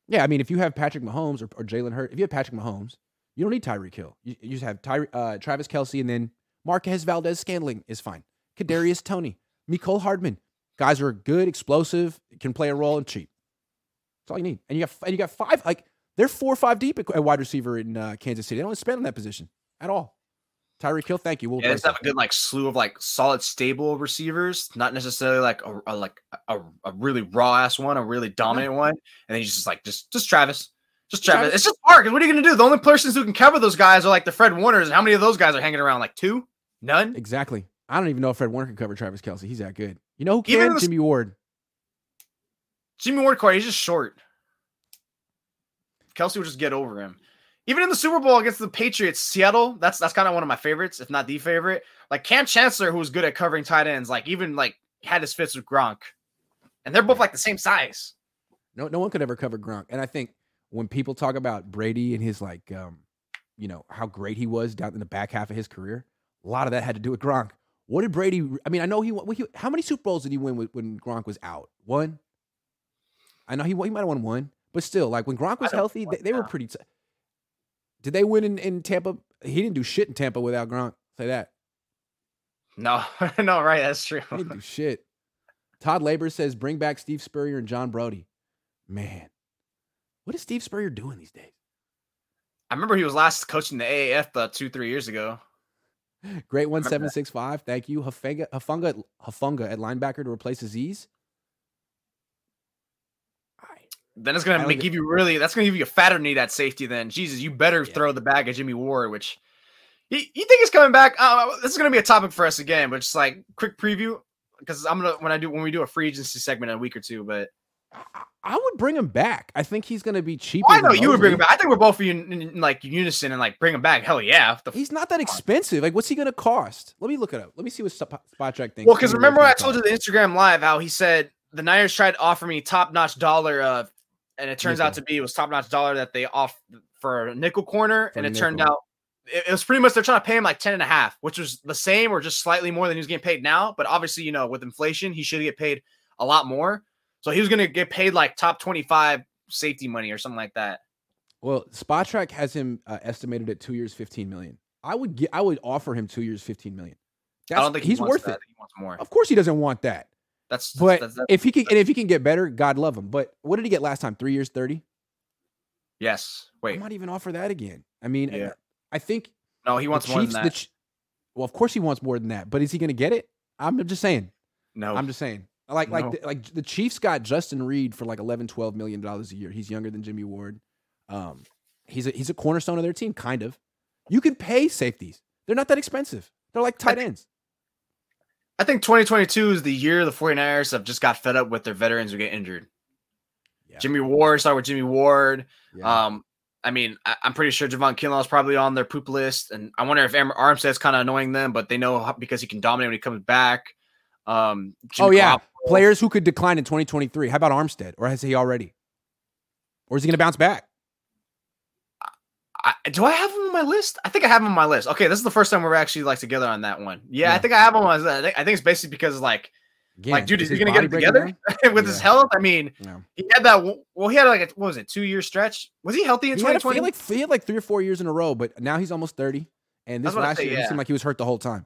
A: yeah. I mean, if you have Patrick Mahomes or, or Jalen Hurt, if you have Patrick Mahomes you don't need Tyreek Hill. You, you just have Ty, uh, Travis Kelce, and then Marquez Valdes-Scantling is fine. Kadarius [LAUGHS] Toney, Mecole Hardman. Guys are good, explosive, can play a role and cheap. That's all you need. And you got and you got five like they're four or five deep at wide receiver in uh, Kansas City. They don't spend on that position at all. Tyreek Hill, thank you.
B: We'll yeah, they have a good like slew of like solid, stable receivers, not necessarily like a, a like a, a really raw ass one, a really dominant one, and then you just like just just Travis. Just Travis. It's just hard. Because what are you going to do? The only persons who can cover those guys are like the Fred Warners. And how many of those guys are hanging around? Like two? None?
A: Exactly. I don't even know if Fred Warner can cover Travis Kelce. He's that good. You know who can? The, Jimmy Ward.
B: Jimmy Ward, Corey, he's just short. Kelce would just get over him. Even in the Super Bowl against the Patriots, Seattle, that's that's kind of one of my favorites, if not the favorite. Like Kam Chancellor, who was good at covering tight ends, like even like had his fits with Gronk. And they're both like the same size.
A: No, no one could ever cover Gronk. And I think when people talk about Brady and his like um, you know, how great he was down in the back half of his career, a lot of that had to do with Gronk. What did Brady? I mean, I know he. How many Super Bowls did he win when Gronk was out? One. I know he he might have won one, but still, like when Gronk was healthy, they, they were pretty. T- did they win in, in Tampa? He didn't do shit in Tampa without Gronk. Say that.
B: No, [LAUGHS] no, right. That's true.
A: He didn't do shit. Todd Labor says, bring back Steve Spurrier and John Brodie. Man, what is Steve Spurrier doing these days?
B: I remember he was last coaching the AAF uh, two, three years ago.
A: Great one seven six five. Thank you. Hufanga, Hufanga, Hufanga at linebacker to replace Azeez.
B: Then it's gonna give you really. That's gonna give you a fatter knee at safety. Then Jesus, you better yeah. throw the bag at Jimmy Ward. Which you, you think he's coming back? Uh, this is gonna be a topic for us again. But just like quick preview because I'm gonna when I do when we do a free agency segment in a week or two. But
A: I would bring him back. I think he's going to be cheaper.
B: I know you would bring him back. I think we're both in, in, like unison and like bring him back. Hell yeah!
A: The he's not that expensive. Like, what's he going to cost? Let me look it up. Let me see what Spotrac thinks.
B: Well, because remember I told you the Instagram live how he said the Niners tried to offer me top notch dollar, uh, and it turns nickel. out to be it was top notch dollar that they off for a nickel corner, for and it nickel. turned out it, it was pretty much they're trying to pay him like 10 and a half, which was the same or just slightly more than he's getting paid now. But obviously, you know, with inflation, he should get paid a lot more. So he was going to get paid like top 25 safety money or something like that.
A: Well, Spotrac has him uh, estimated at two years, 15 million. I would get, I would offer him two years, 15 million.
B: That's, I don't think he's worth that. it. He wants more.
A: Of course, he doesn't want that.
B: That's
A: but
B: that's, that's,
A: if he can and if he can get better, God love him. But what did he get last time? Three years, 30.
B: Yes. Wait.
A: I might even offer that again. I mean, yeah. I think
B: no, he wants more than that.
A: Well, of course he wants more than that, but is he going to get it? I'm just saying.
B: No.
A: I'm just saying. Like no. like like the Chiefs got Justin Reid for like 11 12 million dollars a year. He's younger than Jimmy Ward. Um he's a he's a cornerstone of their team kind of. You can pay safeties. They're not that expensive. They're like tight ends.
B: I think 2022 is the year the 49ers have just got fed up with their veterans who get injured. Yeah. Jimmy Ward started with Jimmy Ward. Yeah. Um, I mean, I, am pretty sure Javon Kinlaw is probably on their poop list, and I wonder if Armstead's kind of annoying them, but they know how, because he can dominate when he comes back. Um,
A: oh yeah, players who could decline in 2023. How about Armstead, or has he already? Or is he going to bounce back?
B: I, do I have him on my list? I think I have him on my list. Okay, this is the first time we're actually like together on that one. Yeah, yeah. I think I have him on. I think, I think it's basically because like Again, like, dude, is, he gonna get it together [LAUGHS] with yeah. his health? I mean, he had that. Well, he had like a, what was it, two year stretch? Was he healthy in twenty twenty?
A: Like he had like three or four years in a row, but now he's almost thirty. And this last say, year, yeah. he seemed like he was hurt the whole time.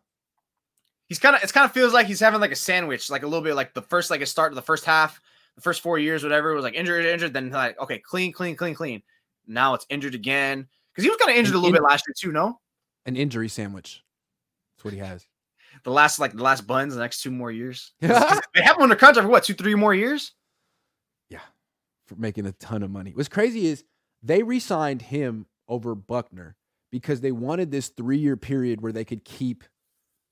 B: He's kind of. It kind of feels like he's having like a sandwich, like a little bit like the first like a start of the first half, the first four years, whatever. It was like injured, injured, then like okay, clean, clean, clean, clean. Now it's injured again because he was kind of injured An a little in- bit last year too. No,
A: an injury sandwich. That's what he has
B: the last like the last buns the next two more years. [LAUGHS] they have him under contract for what two three more years.
A: Yeah, for making a ton of money. What's crazy is they re-signed him over Buckner because they wanted this three year period where they could keep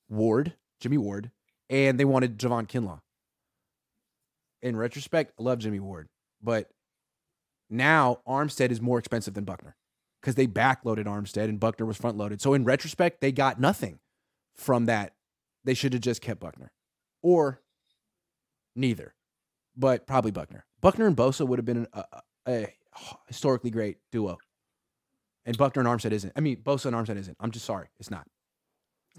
A: Ward, Jimmy Ward, and they wanted Javon Kinlaw. In retrospect, I love Jimmy Ward, but now Armstead is more expensive than Buckner because they backloaded Armstead and Buckner was front loaded. So in retrospect, they got nothing from that they should have just kept Buckner or neither, but probably Buckner. Buckner and Bosa would have been a, a, historically great duo. And Buckner and Armstead isn't. I mean, Bosa and Armstead isn't. I'm just sorry. It's not.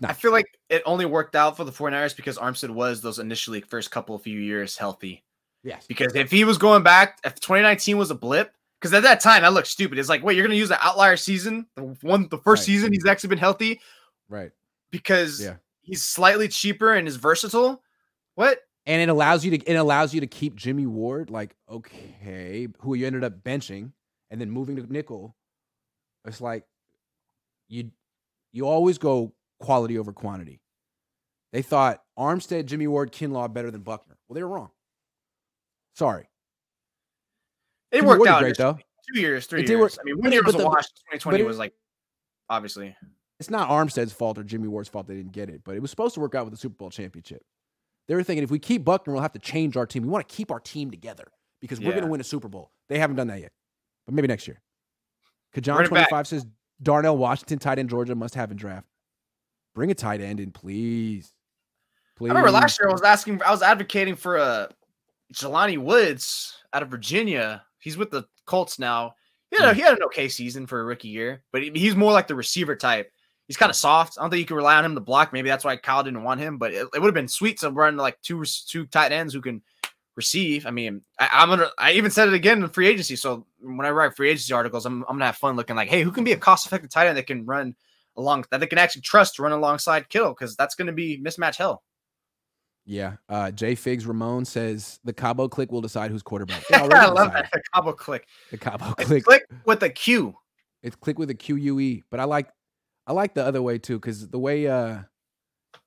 B: I feel like it only worked out for the 49ers because Armstead was those initially first couple of few years healthy.
A: Yes.
B: Because if he was going back, if 2019 was a blip, because at that time that looked stupid. It's like, wait, you're going to use the outlier season, the one, the first right. season he's actually been healthy,
A: right?
B: Because yeah he's slightly cheaper and is versatile. What?
A: And it allows you to it allows you to keep Jimmy Ward like okay, who you ended up benching and then moving to nickel. It's like you you always go quality over quantity. They thought Armstead, Jimmy Ward, Kinlaw better than Buckner. Well, they were wrong. Sorry.
B: It worked out. Great though. two years, three
A: It
B: years.
A: work-
B: I mean, one year was a
A: the-
B: wash. Twenty twenty was like obviously.
A: it's not Armstead's fault or Jimmy Ward's fault they didn't get it, but it was supposed to work out with the Super Bowl championship. They were thinking if we keep Buckner, we'll have to change our team. We want to keep our team together because we're going to win a Super Bowl. They haven't done that yet, but maybe next year.
B: It
A: twenty five says Darnell Washington, tight end Georgia, must have in draft. Bring a tight end in, please. Please.
B: I remember last year I was asking, I was advocating for a Jelani Woods out of Virginia. He's with the Colts now. You know,
A: Hmm.
B: he had an okay season for a rookie year, but he- he's more like the receiver type. He's kind of soft. I don't think you can rely on him to block. Maybe that's why Kyle didn't want him. But it, it would have been sweet to run like two two tight ends who can receive. I mean, I, I'm gonna. I even said it again in free agency. So when I write free agency articles, I'm, I'm gonna have fun looking like, hey, who can be a cost effective tight end that can run along that they can actually trust to run alongside Kittle because that's gonna be mismatch hell.
A: Yeah. Uh, Jay Figs Ramon says the Cabo click will decide who's quarterback.
B: I love
A: decided.
B: that The Cabo click.
A: The Cabo click.
B: It's
A: click.
B: with a Q.
A: It's click with a Q U E. But I like I like the other way too, because the way uh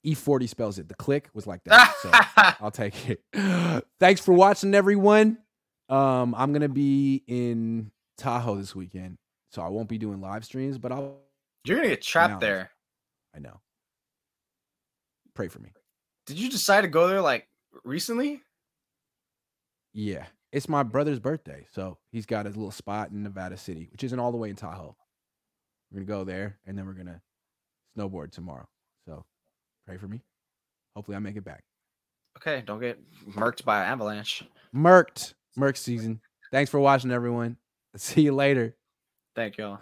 A: E40 spells it, the click was like that. So [LAUGHS] I'll take it. [GASPS] Thanks for watching, everyone. Um, I'm gonna be in Tahoe this weekend, so I won't be doing live streams, but I'll
B: You're gonna get trapped there.
A: I know. Pray for me.
B: Did you decide to go there like recently?
A: Yeah. It's my brother's birthday, so he's got his little spot in Nevada City, which isn't all the way in Tahoe. We're gonna go there and then we're gonna snowboard tomorrow. So pray for me. Hopefully I make it back.
B: Okay, don't get murked by an avalanche.
A: Merked. Merc season. Thanks for watching, everyone. [LAUGHS] See you later.
B: Thank y'all.